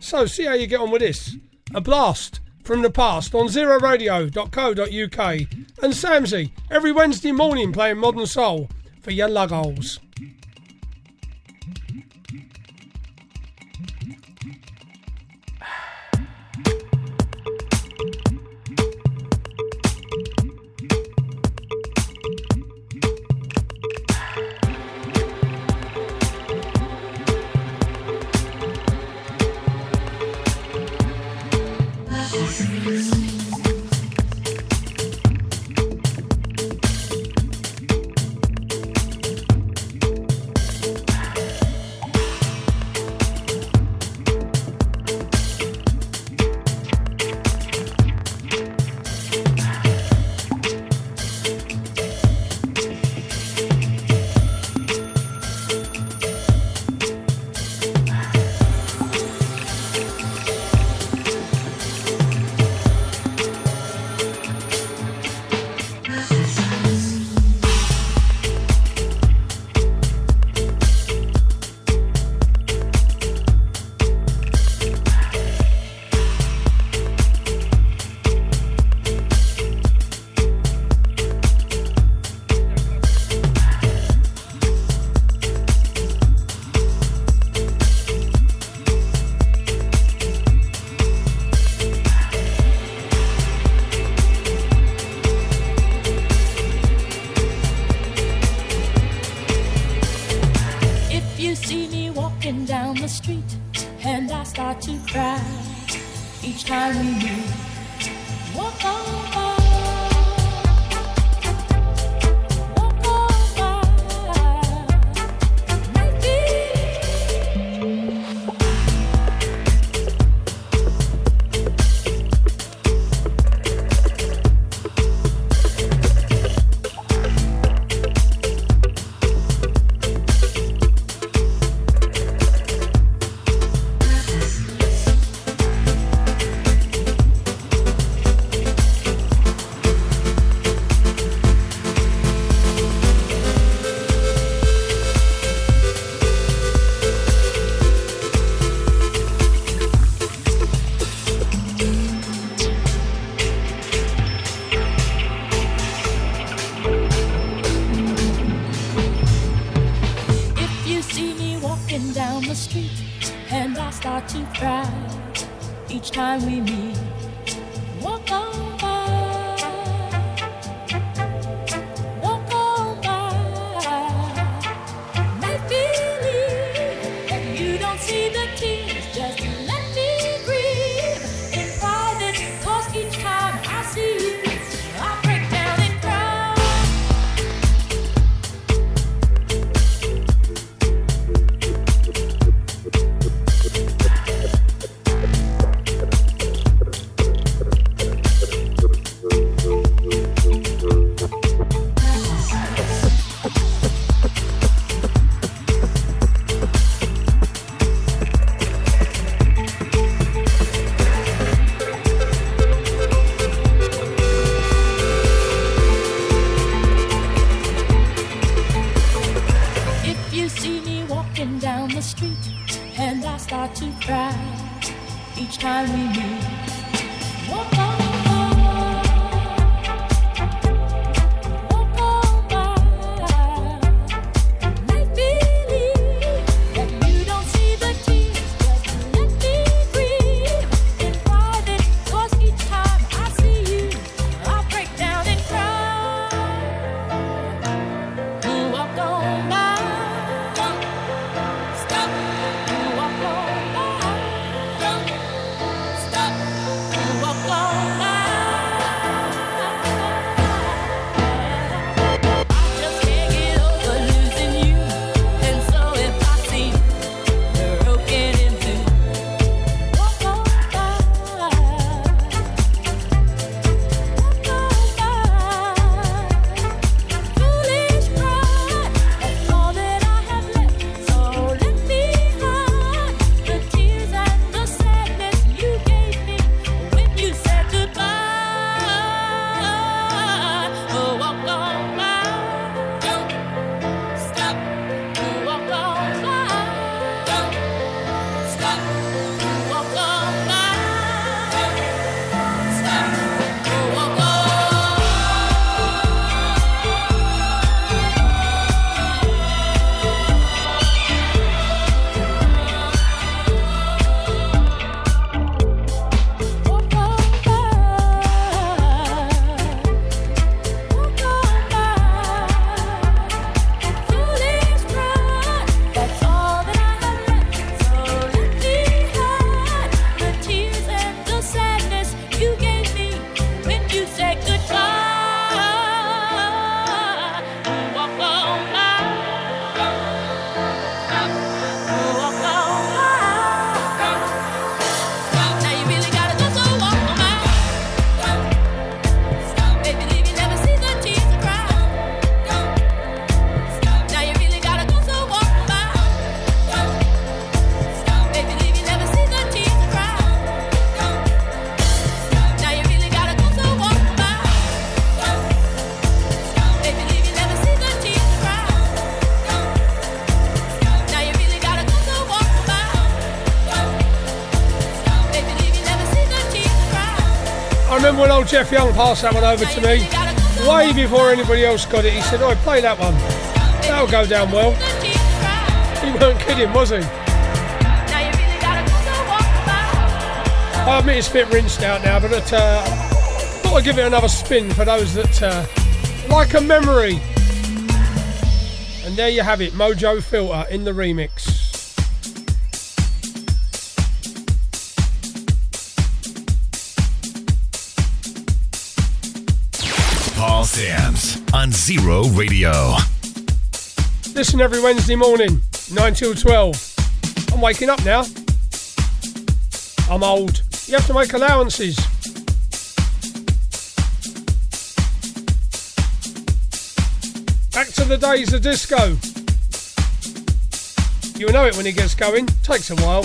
So, see how you get on with this. A blast from the past on zeroradio.co.uk and Samsey every Wednesday morning playing modern soul for your lug holes. Jeff Young passed that one over to me way before anybody else got it. He said, "Oh, play that one. That'll go down well." He weren't kidding, was he? I admit it's a bit rinsed out now, but it, uh, thought I'd give it another spin for those that uh, like a memory. And there you have it, Mojo Filter in the remix. Zero Radio. Listen every Wednesday morning, 9 till 12. I'm waking up now. I'm old. You have to make allowances. Back to the days of disco. You'll know it when it gets going. Takes a while.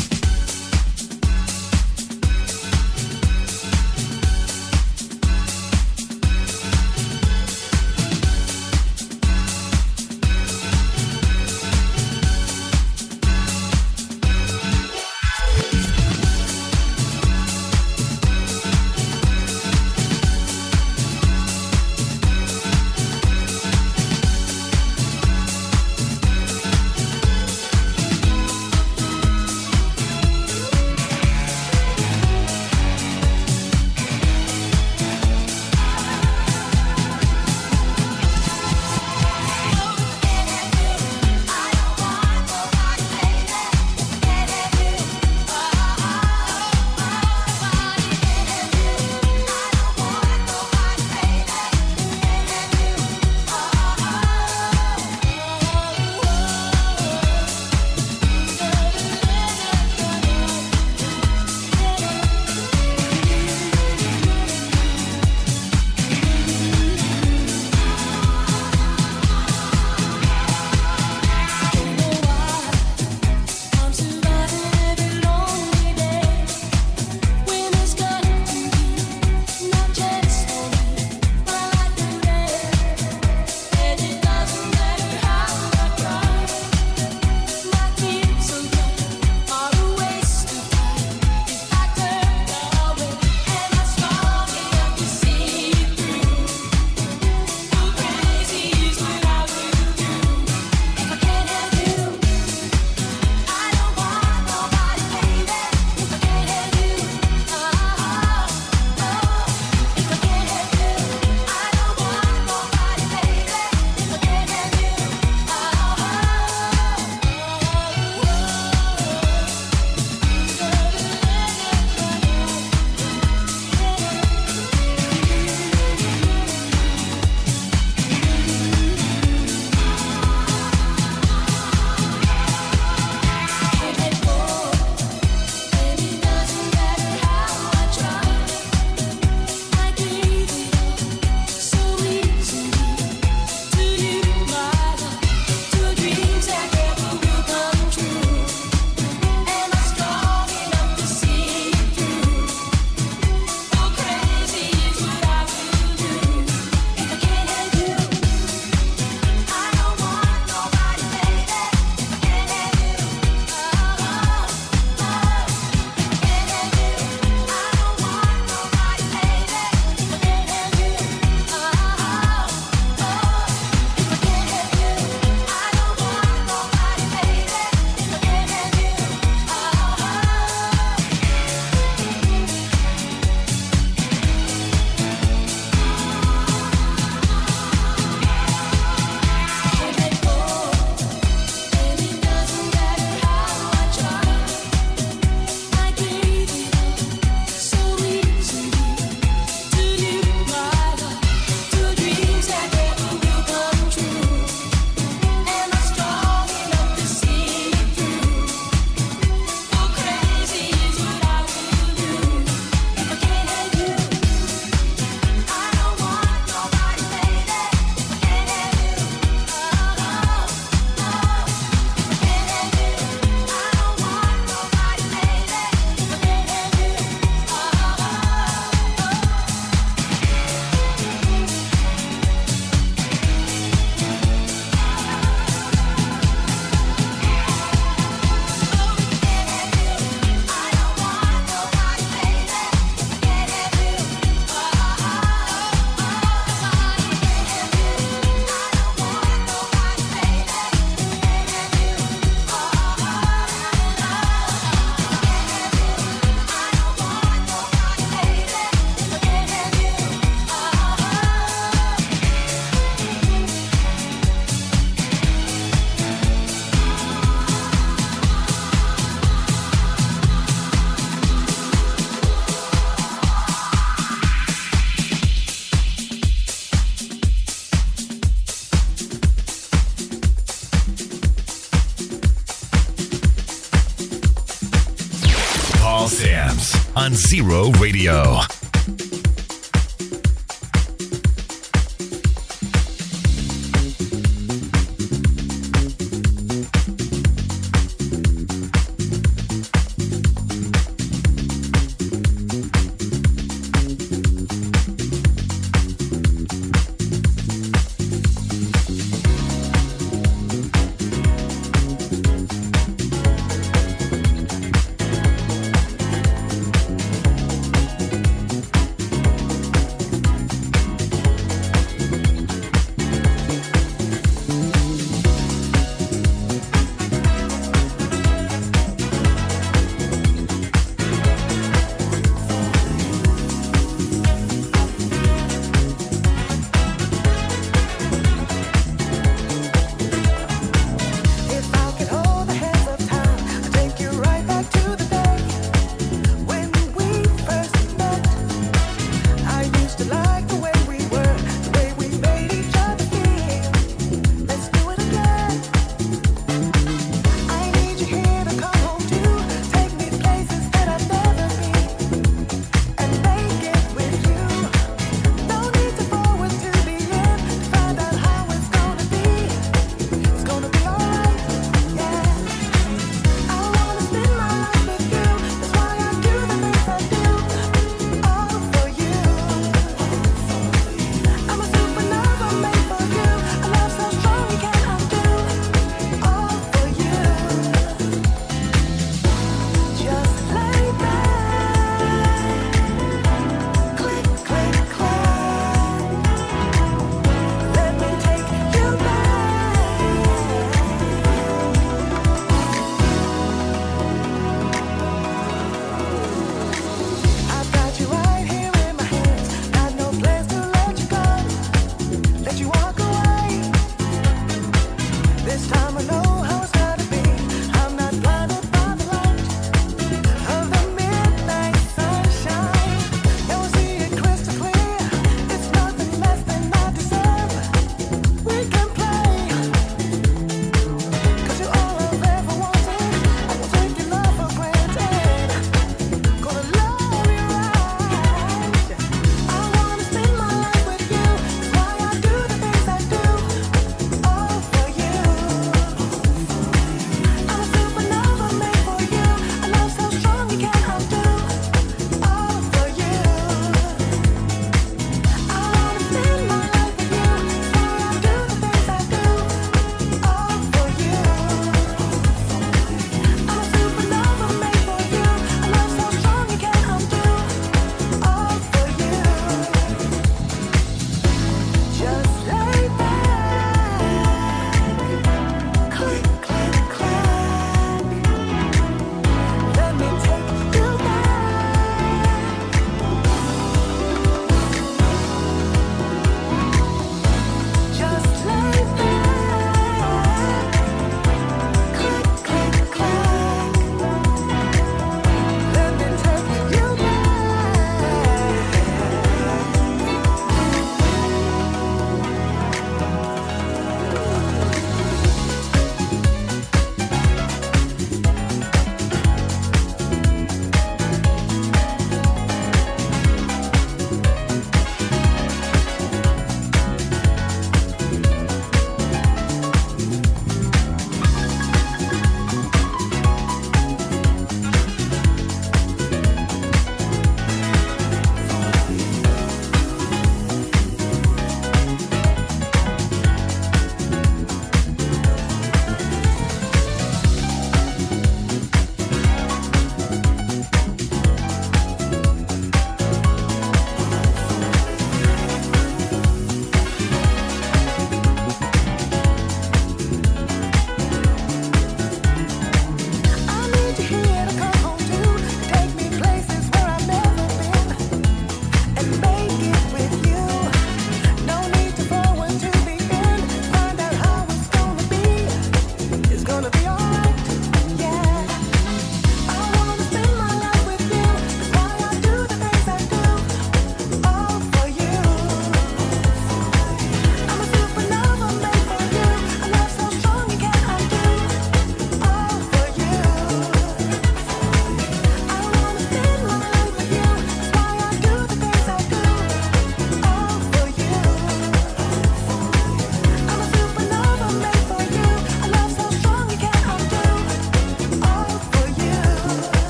Zero Radio.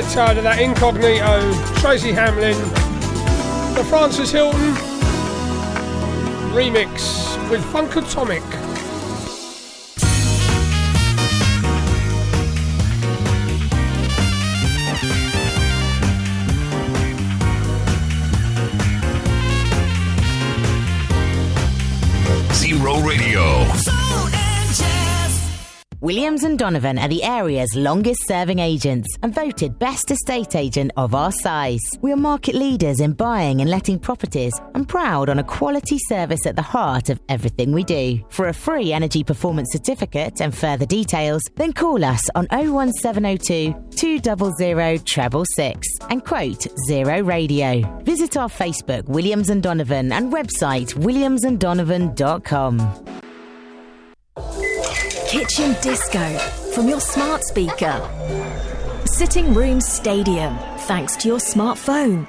Get tired of that incognito. Tracy Hamlin. The Francis Hilton remix with Funkatomic. Williams and Donovan are the area's longest serving agents and voted best estate agent of our size. We are market leaders in buying and letting properties and proud on a quality service at the heart of everything we do. For a free energy performance certificate and further details, then call us on 01702 200 treble six and quote Zero Radio. Visit our Facebook Williams and Donovan and website williamsanddonovan.com. Kitchen Disco from your smart speaker. Sitting Room Stadium thanks to your smartphone.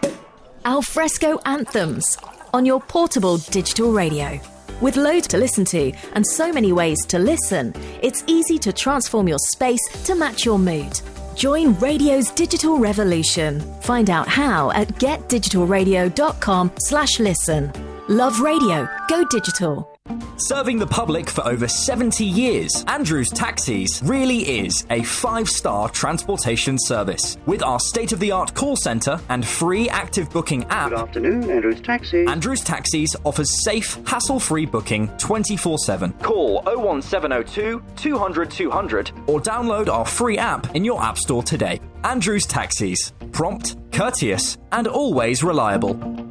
Alfresco Anthems on your portable digital radio. With loads to listen to and so many ways to listen, it's easy to transform your space to match your mood. Join radio's digital revolution. Find out how at getdigitalradio.com slash listen. Love radio. Go digital. Serving the public for over 70 years, Andrews Taxis really is a five star transportation service. With our state of the art call centre and free active booking app. Good afternoon, Andrews Taxis. Andrews Taxis offers safe, hassle free booking 24 7. Call 01702 200 200 or download our free app in your App Store today. Andrews Taxis. Prompt, courteous, and always reliable.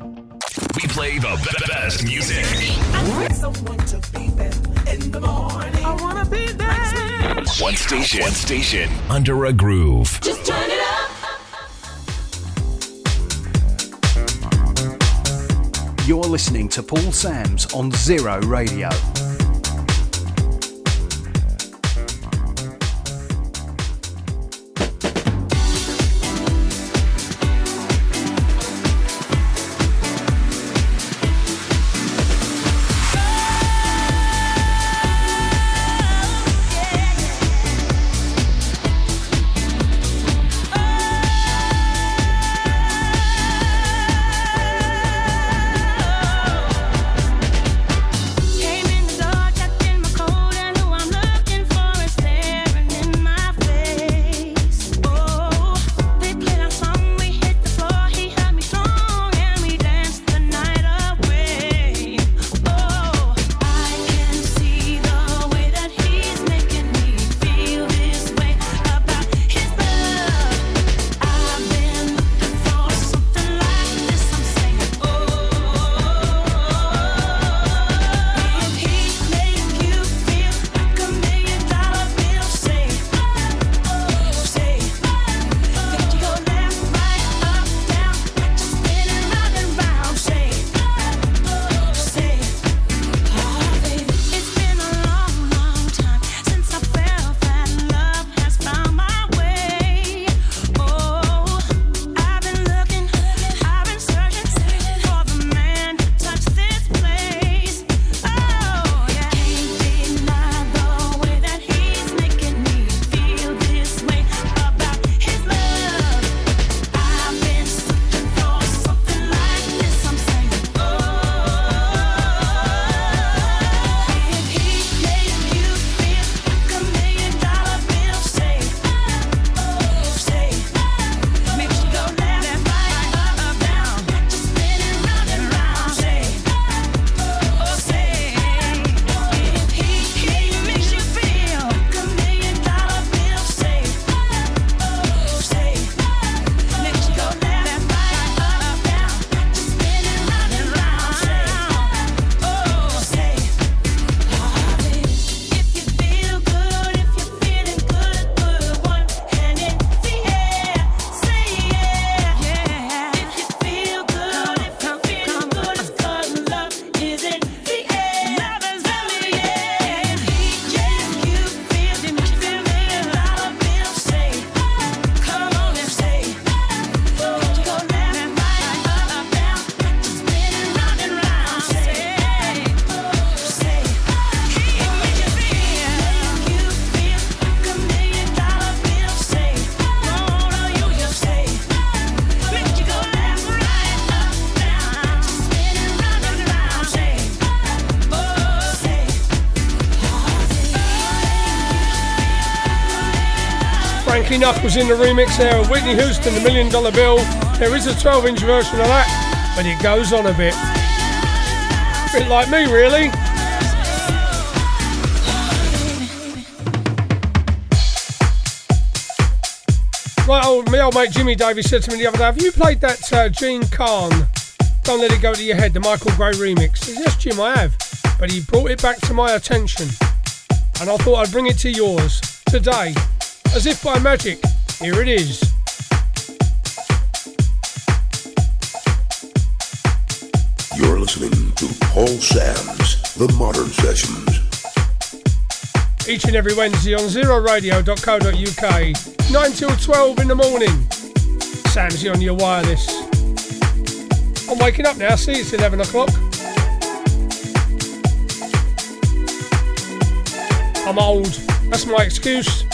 We play the be- best music. I someone to beat them in the morning. I wanna be there! one station. One station. Under a groove. Just turn it up. You're listening to Paul Sams on Zero Radio. Knuckles in the remix there of Whitney Houston, The Million Dollar Bill. There is a 12 inch version of that, but it goes on a bit. A bit like me, really. Right, old, my old mate Jimmy Davies said to me the other day, Have you played that uh, Jean Carne, Don't Let It Go to Your Head, the Michael Gray remix? Said, yes, Jim, I have. But he brought it back to my attention. And I thought I'd bring it to yours today. As if by magic, here it is. You're listening to Paul Sam's The Modern Sessions. Each and every Wednesday on zeroradio.co.uk, 9 till 12 in the morning. Samsy on your wireless. I'm waking up now, see it's 11 o'clock. I'm old, that's my excuse.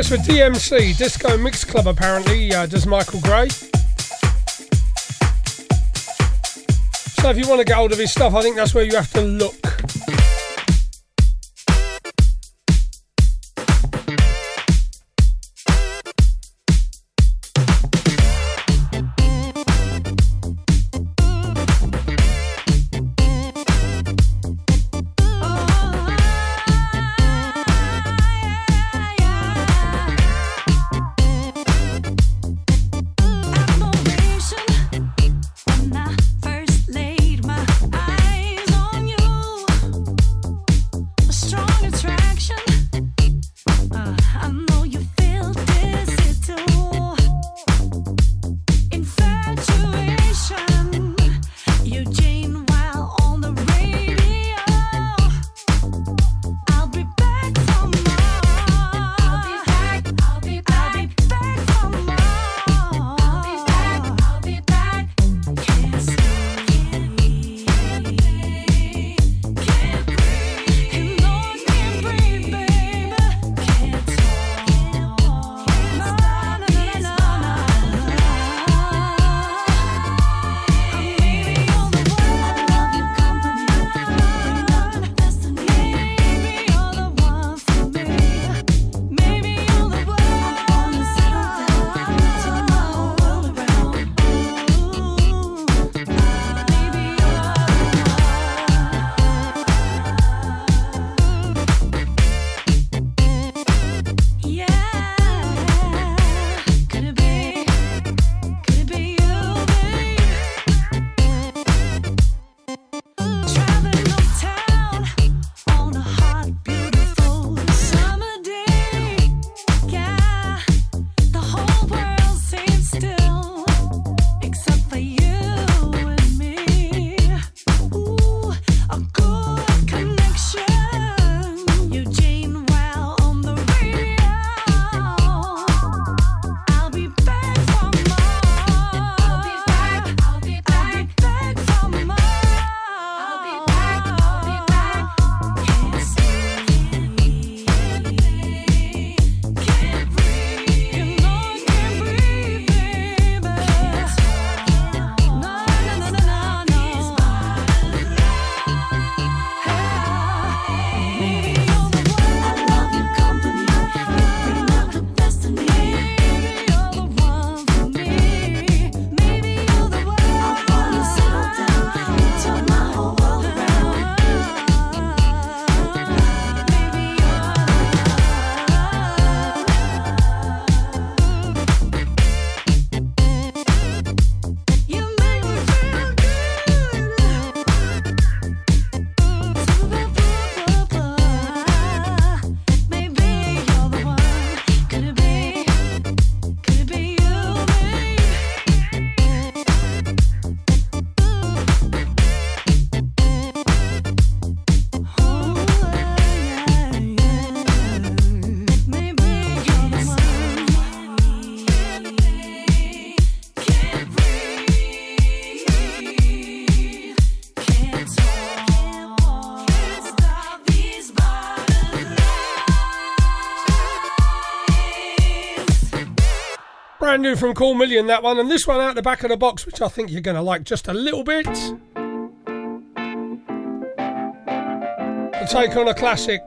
Works for DMC, Disco Mix Club apparently, uh, does Michael Gray. So if you want to get hold of his stuff, I think that's where you have to look. Brand new from Cool Million, that one, and this one out the back of the box, which I think you're going to like just a little bit. To take on a classic.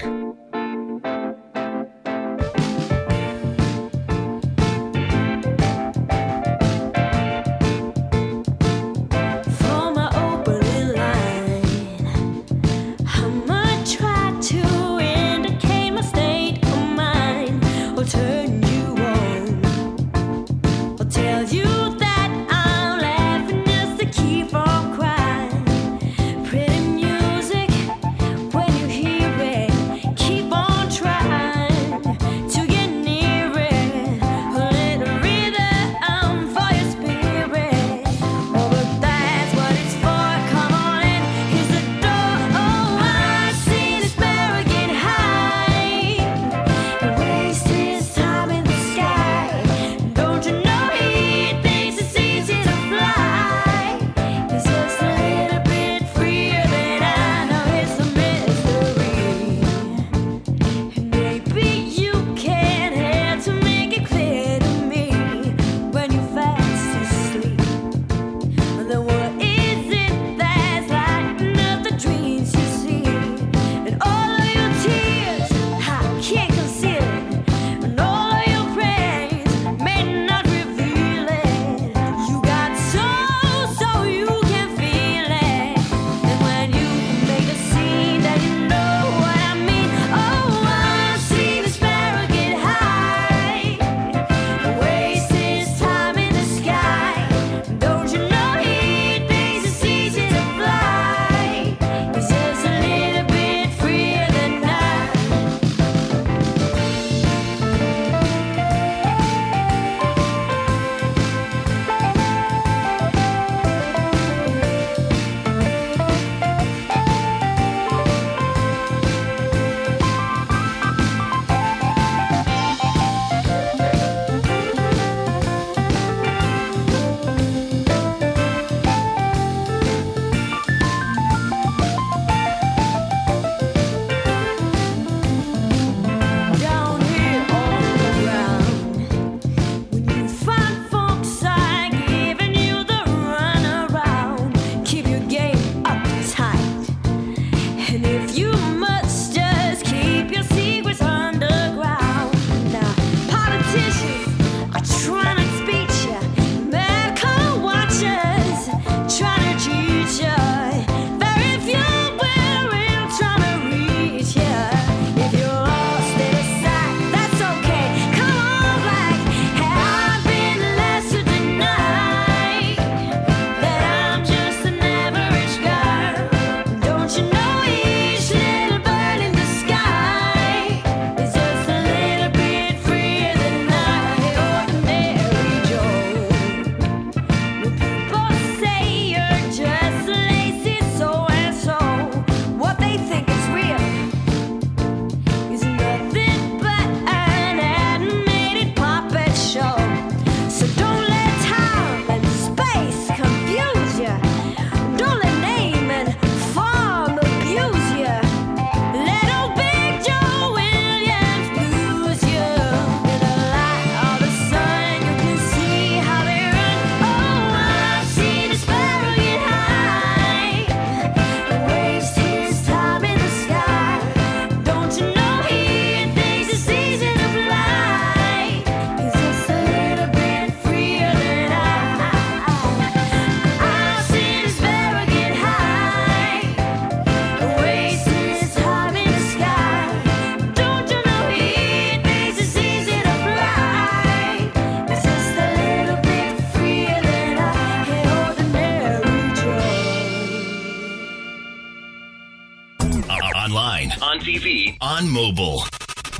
Mobile.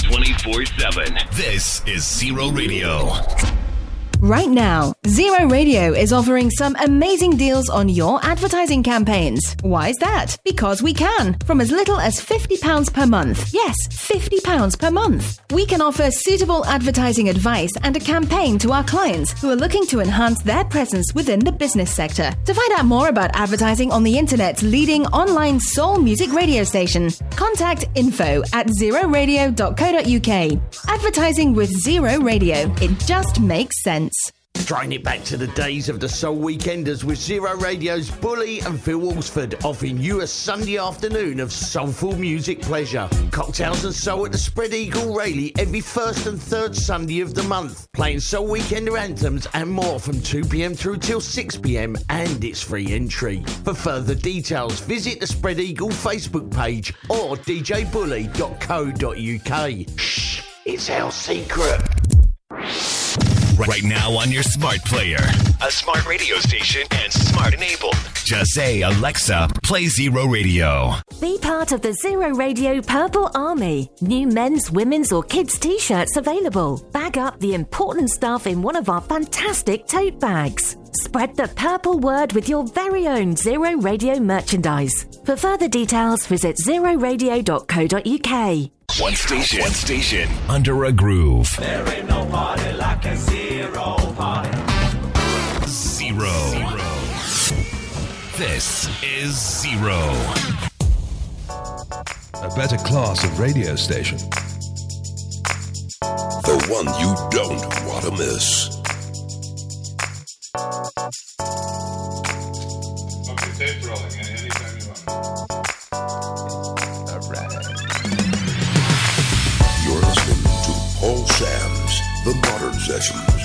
24 7. This is Zero Radio. Right now, Zero Radio is offering some amazing deals on your advertising campaigns. Why is that? Because we can, from as little as £50 per month. Yes, £50 per month. We can offer suitable advertising advice and a campaign to our clients who are looking to enhance their presence within the business sector. To find out more about advertising on the internet's leading online soul music radio station, contact info at zeroradio.co.uk. Advertising with Zero Radio. It just makes sense. Throwing it back to the days of the Soul Weekenders with Zero Radio's Bully and Phil Walsford offering you a Sunday afternoon of soulful music pleasure. Cocktails and soul at the Spread Eagle Rayleigh every first and third Sunday of the month. Playing Soul Weekender anthems and more from 2pm through till 6pm and it's free entry. For further details, visit the Spread Eagle Facebook page or djbully.co.uk. Shh, it's our secret. Right now on your smart player, a smart radio station, and smart enabled. Just say, Alexa, play Zero Radio. Be part of the Zero Radio Purple Army. New men's, women's, or kids' t shirts available. Bag up the important stuff in one of our fantastic tote bags. Spread the purple word with your very own Zero Radio merchandise. For further details, visit zeroradio.co.uk. One station, one station, under a groove. There ain't no party like a zero party. Zero. This is Zero. A better class of radio station. The one you don't want to miss. Sam's The Modern Sessions.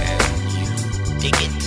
And you Dig it.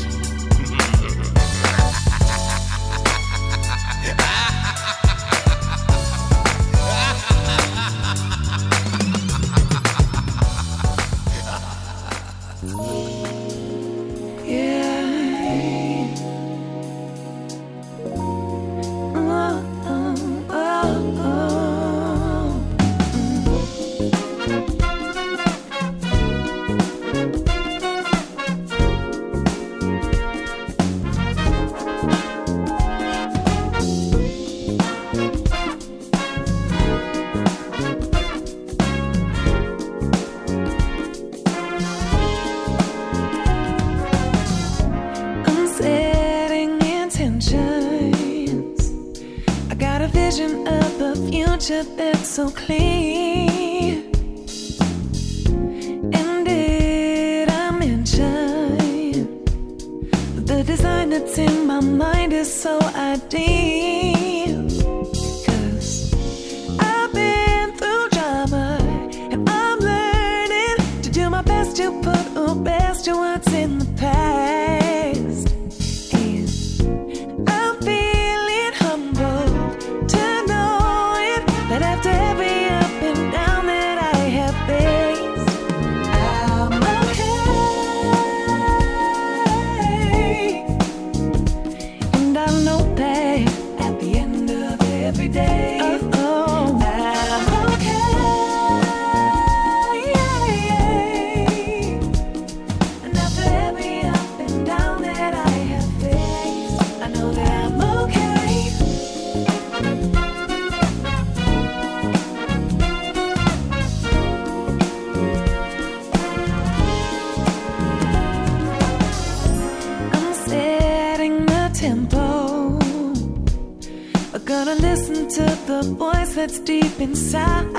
Voice that's deep inside.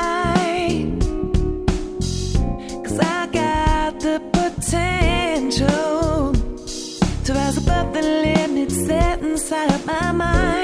Cause I got the potential to rise above the limits set inside of my mind.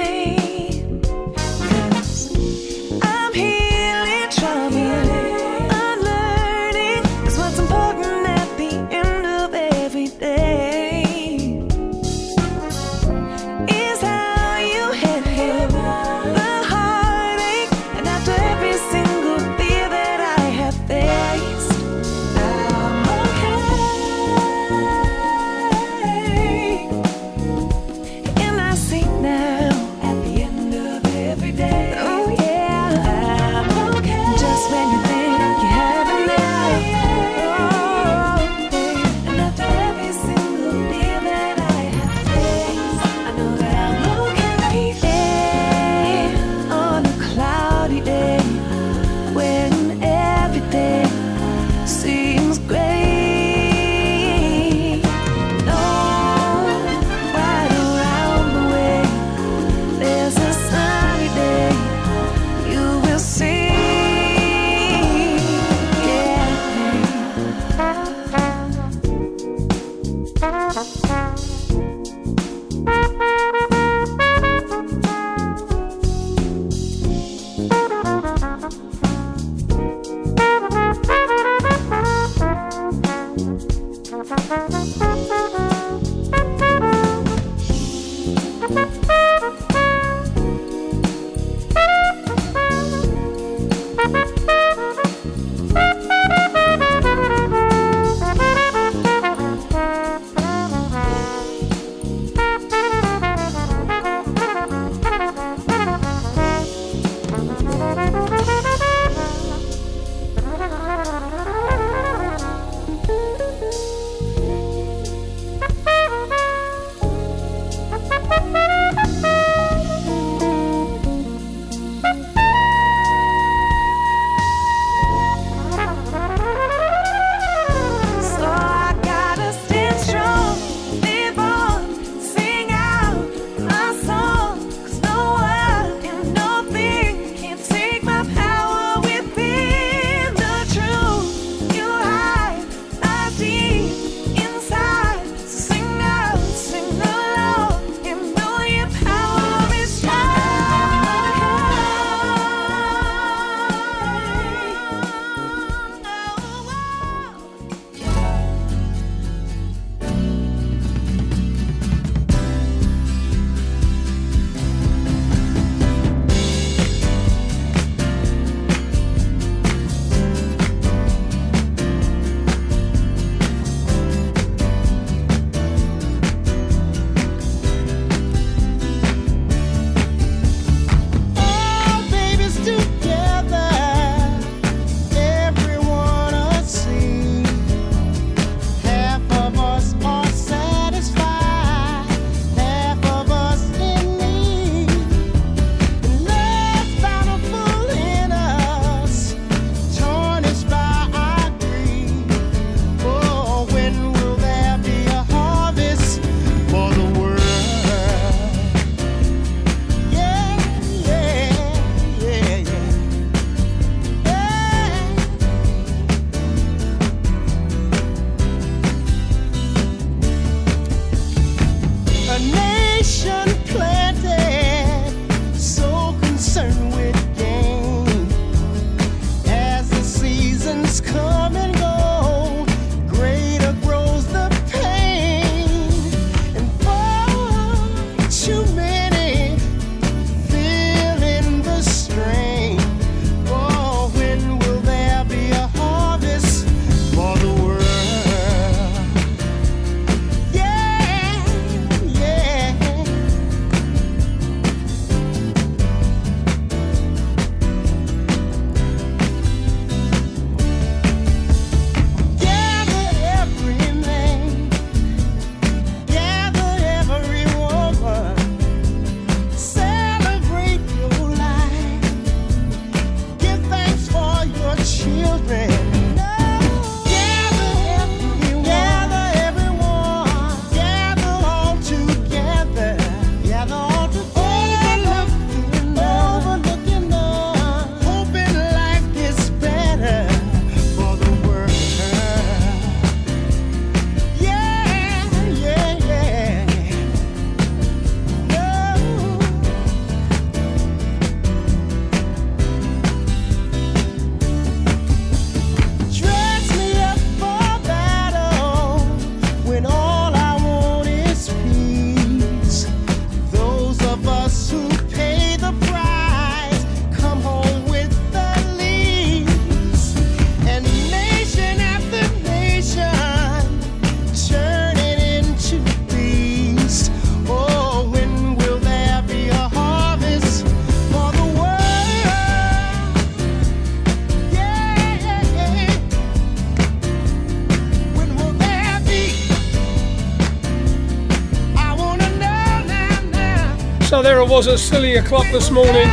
Was at silly o'clock this morning,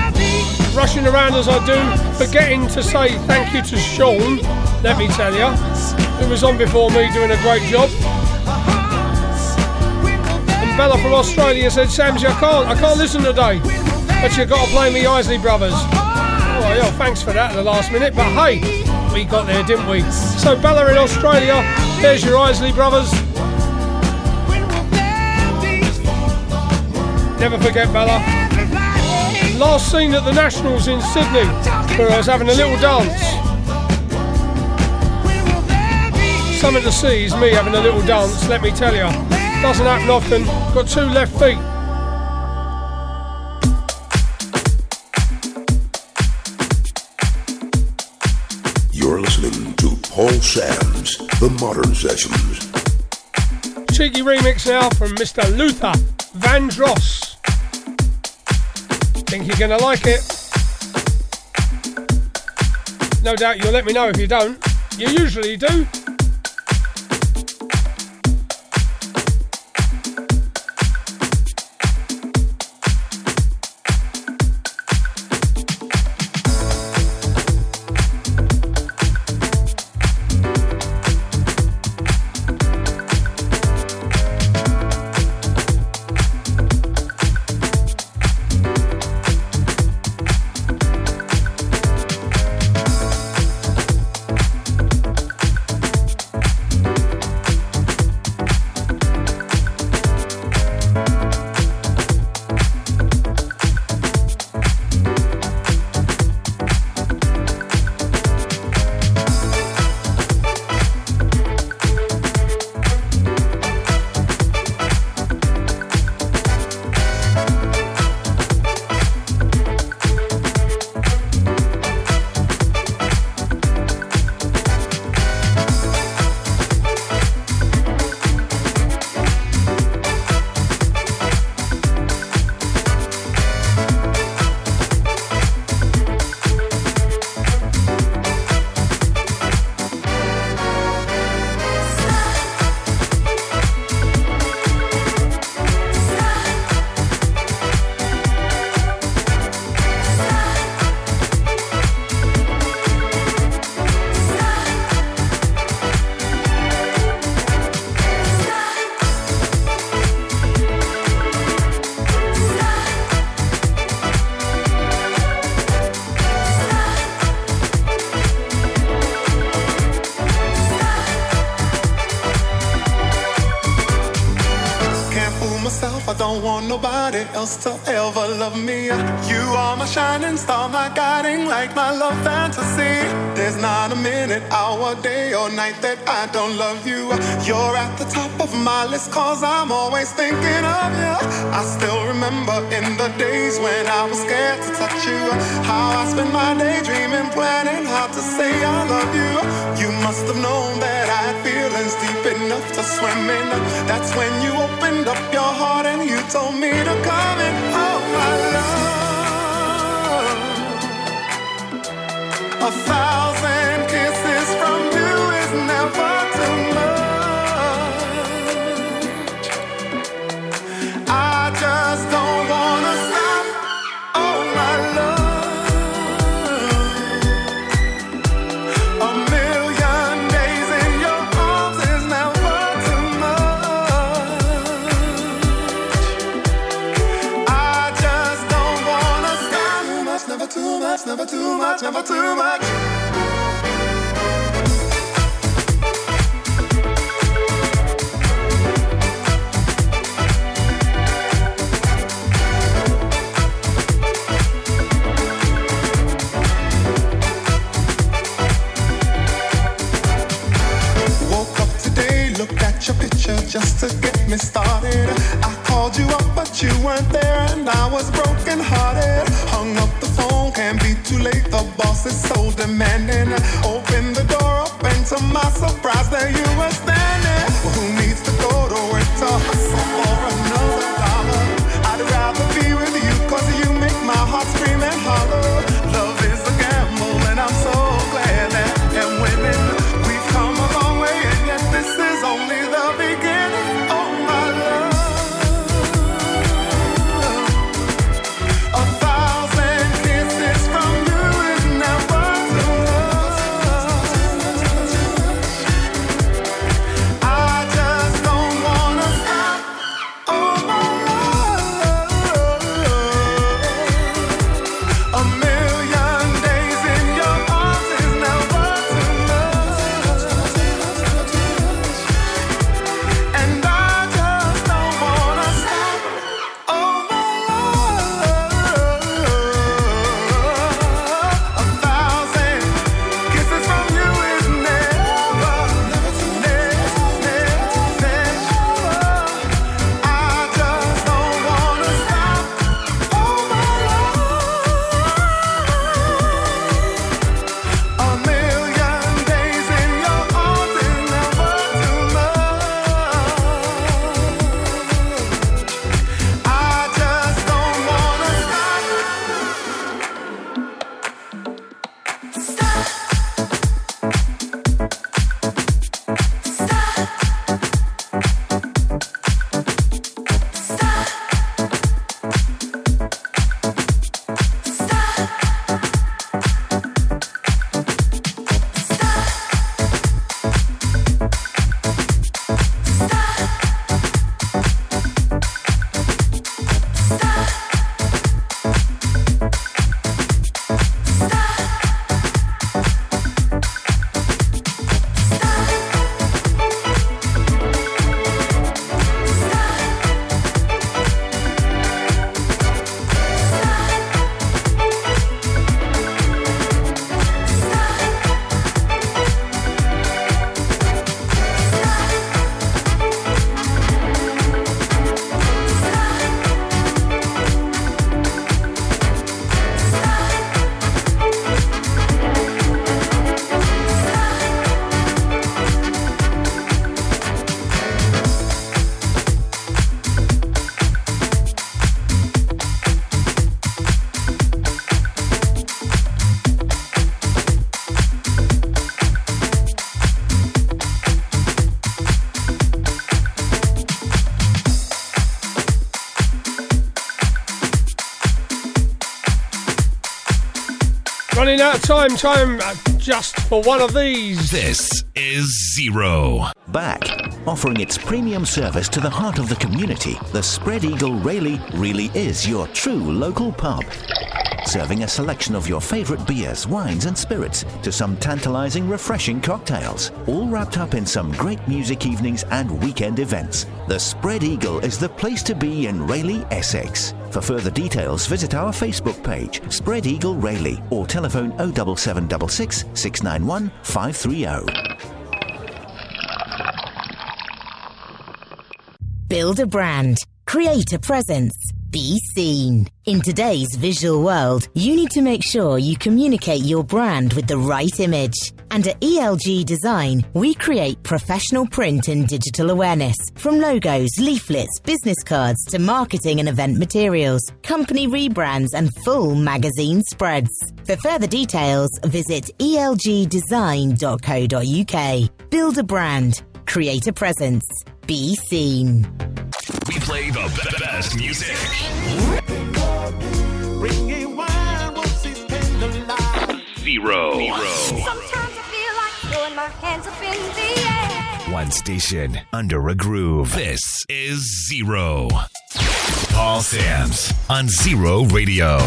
rushing around as I do, forgetting to say thank you to Sean, let me tell you, who was on before me doing a great job. And Bella from Australia said, Samsy, I can't, I can't listen today, but you've got to play me Isley Brothers. Oh, yeah, thanks for that at the last minute, but hey, we got there, didn't we? So Bella in Australia, there's your Isley Brothers. Never forget Bella. Last seen at the Nationals in Sydney, where I was having a little dance. Something to see is me having a little dance, let me tell you. Doesn't happen often. Got two left feet. You're listening to Paul Sams' The Modern Sessions. Cheeky remix now from Mr. Luther Vandross. Think you're gonna like it. No doubt you'll let me know if you don't. You usually do. Love me. You are my shining star, my guiding light, my love fantasy. There's not a minute, hour, day, or night that I don't love you. You're at the top of my list, cause I'm always thinking of you. I still remember in the days when I was scared to touch you. How I spent my day dreaming, planning how to say I love you. You must have known enough to swim in. That's when you opened up your heart and you told me to come in. Oh, my love. A thousand much, never time, time uh, just for one of these. This is Zero. Back, offering its premium service to the heart of the community, the Spread Eagle Rayleigh really is your true local pub. Serving a selection of your favorite beers, wines, and spirits to some tantalizing, refreshing cocktails, all wrapped up in some great music evenings and weekend events. The Spread Eagle is the place to be in Rayleigh, Essex. For further details, visit our Facebook page, Spread Eagle Rayleigh, or telephone 07766 691 530. Build a brand. Create a presence. Be seen. In today's visual world, you need to make sure you communicate your brand with the right image. And at ELG Design, we create professional print and digital awareness from logos, leaflets, business cards to marketing and event materials, company rebrands, and full magazine spreads. For further details, visit elgdesign.co.uk. Build a brand. Create a presence. Be seen. We play the be- best music. Zero. Sometimes I feel like throwing my hands up in the air. One station under a groove. This is Zero. Paul Sams on Zero Radio.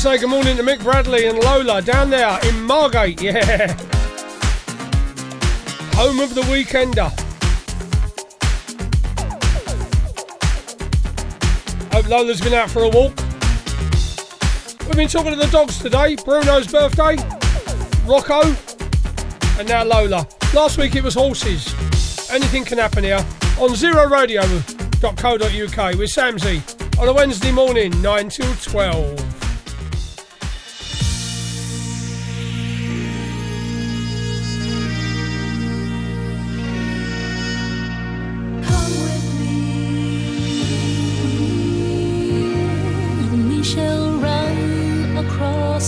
say good morning to Mick Bradley and Lola down there in Margate, yeah. Home of the Weekender. Hope Lola's been out for a walk. We've been talking to the dogs today Bruno's birthday, Rocco, and now Lola. Last week it was horses. Anything can happen here on zeroradio.co.uk with Samsy on a Wednesday morning, 9 till 12.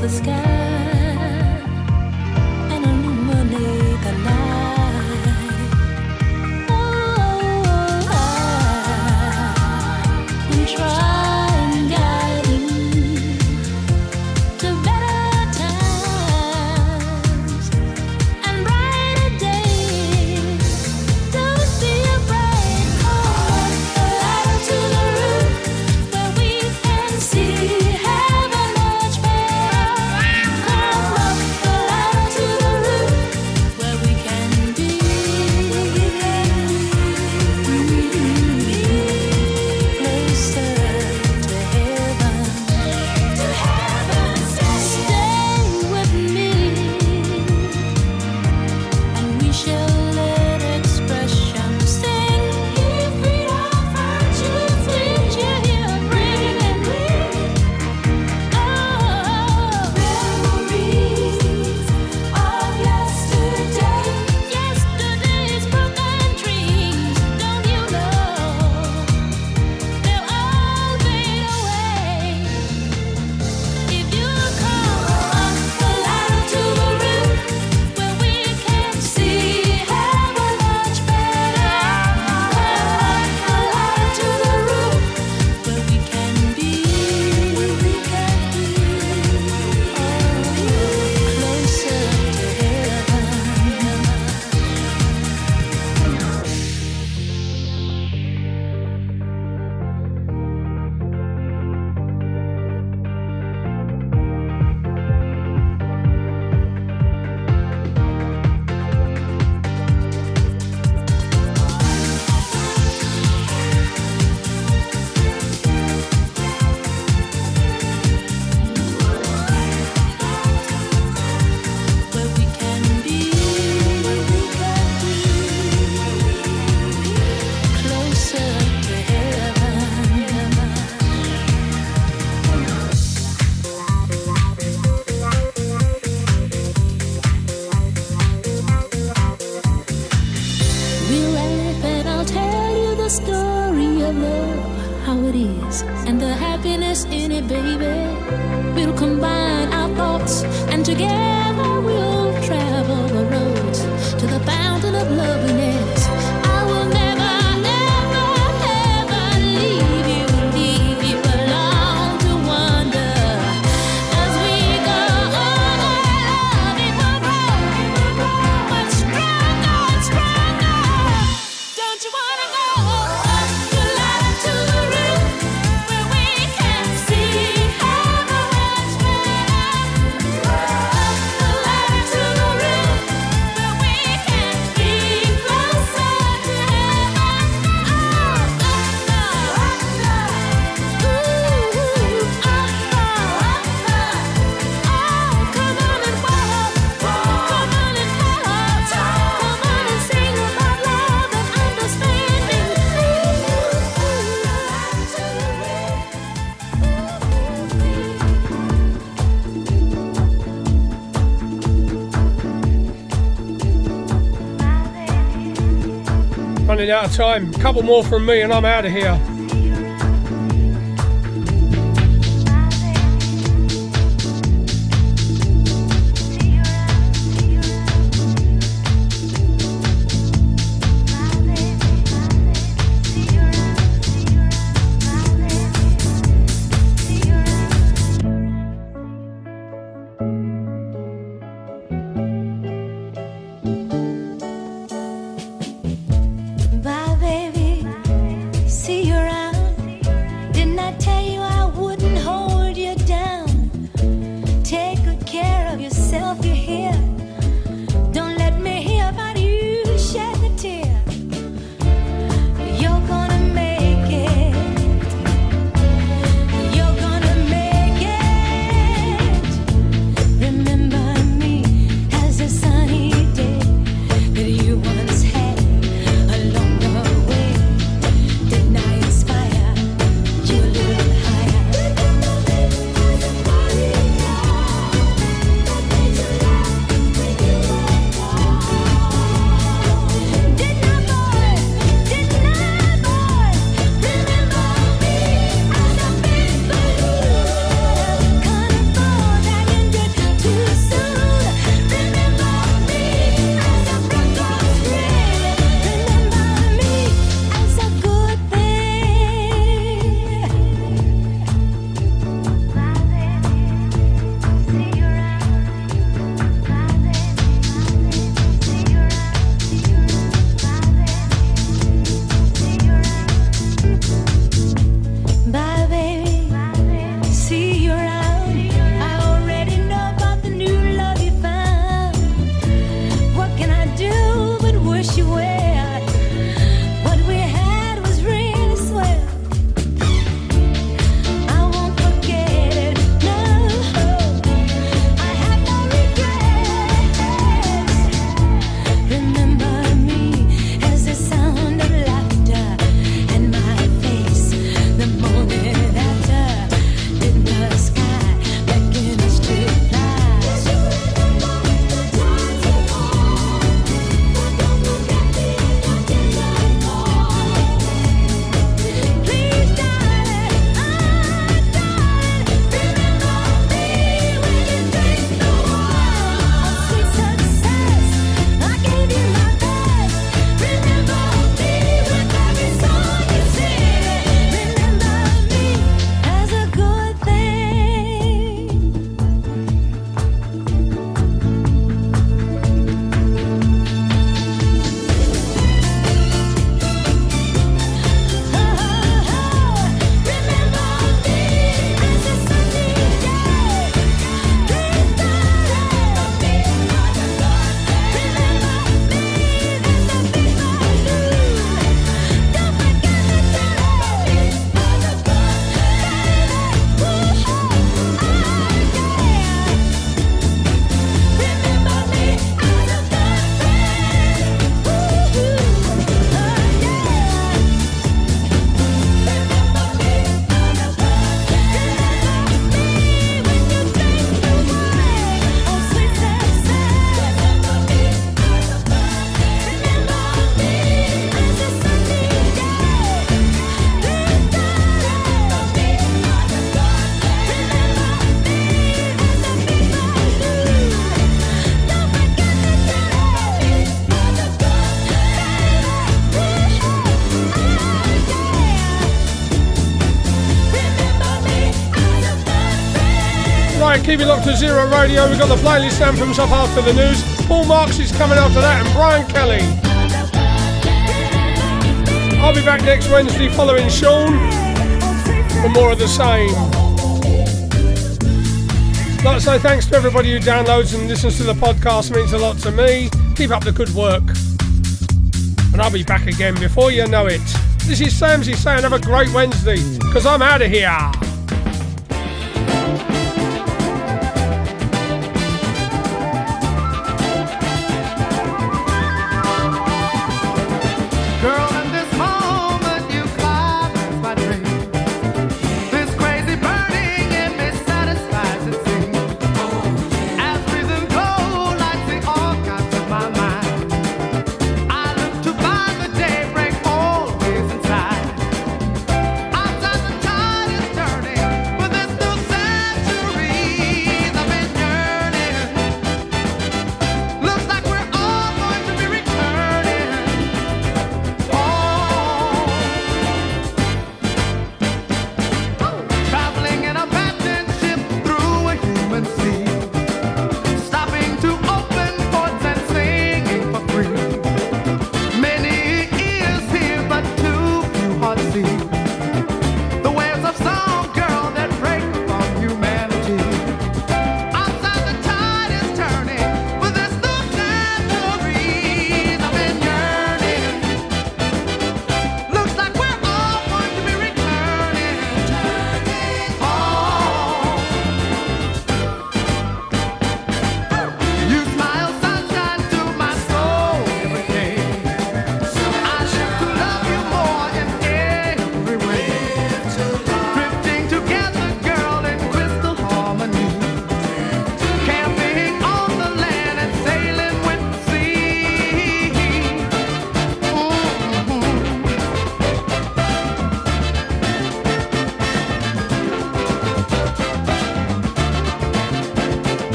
the sky. our time. A couple more from me, and I'm out of here. Keep it locked to Zero Radio. We've got the playlist south up after the news. Paul Marks is coming after that, and Brian Kelly. I'll be back next Wednesday following Sean for more of the same. Like I say, thanks to everybody who downloads and listens to the podcast. It means a lot to me. Keep up the good work. And I'll be back again before you know it. This is Samsy saying have a great Wednesday, because I'm out of here.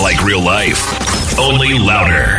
like real life, only louder.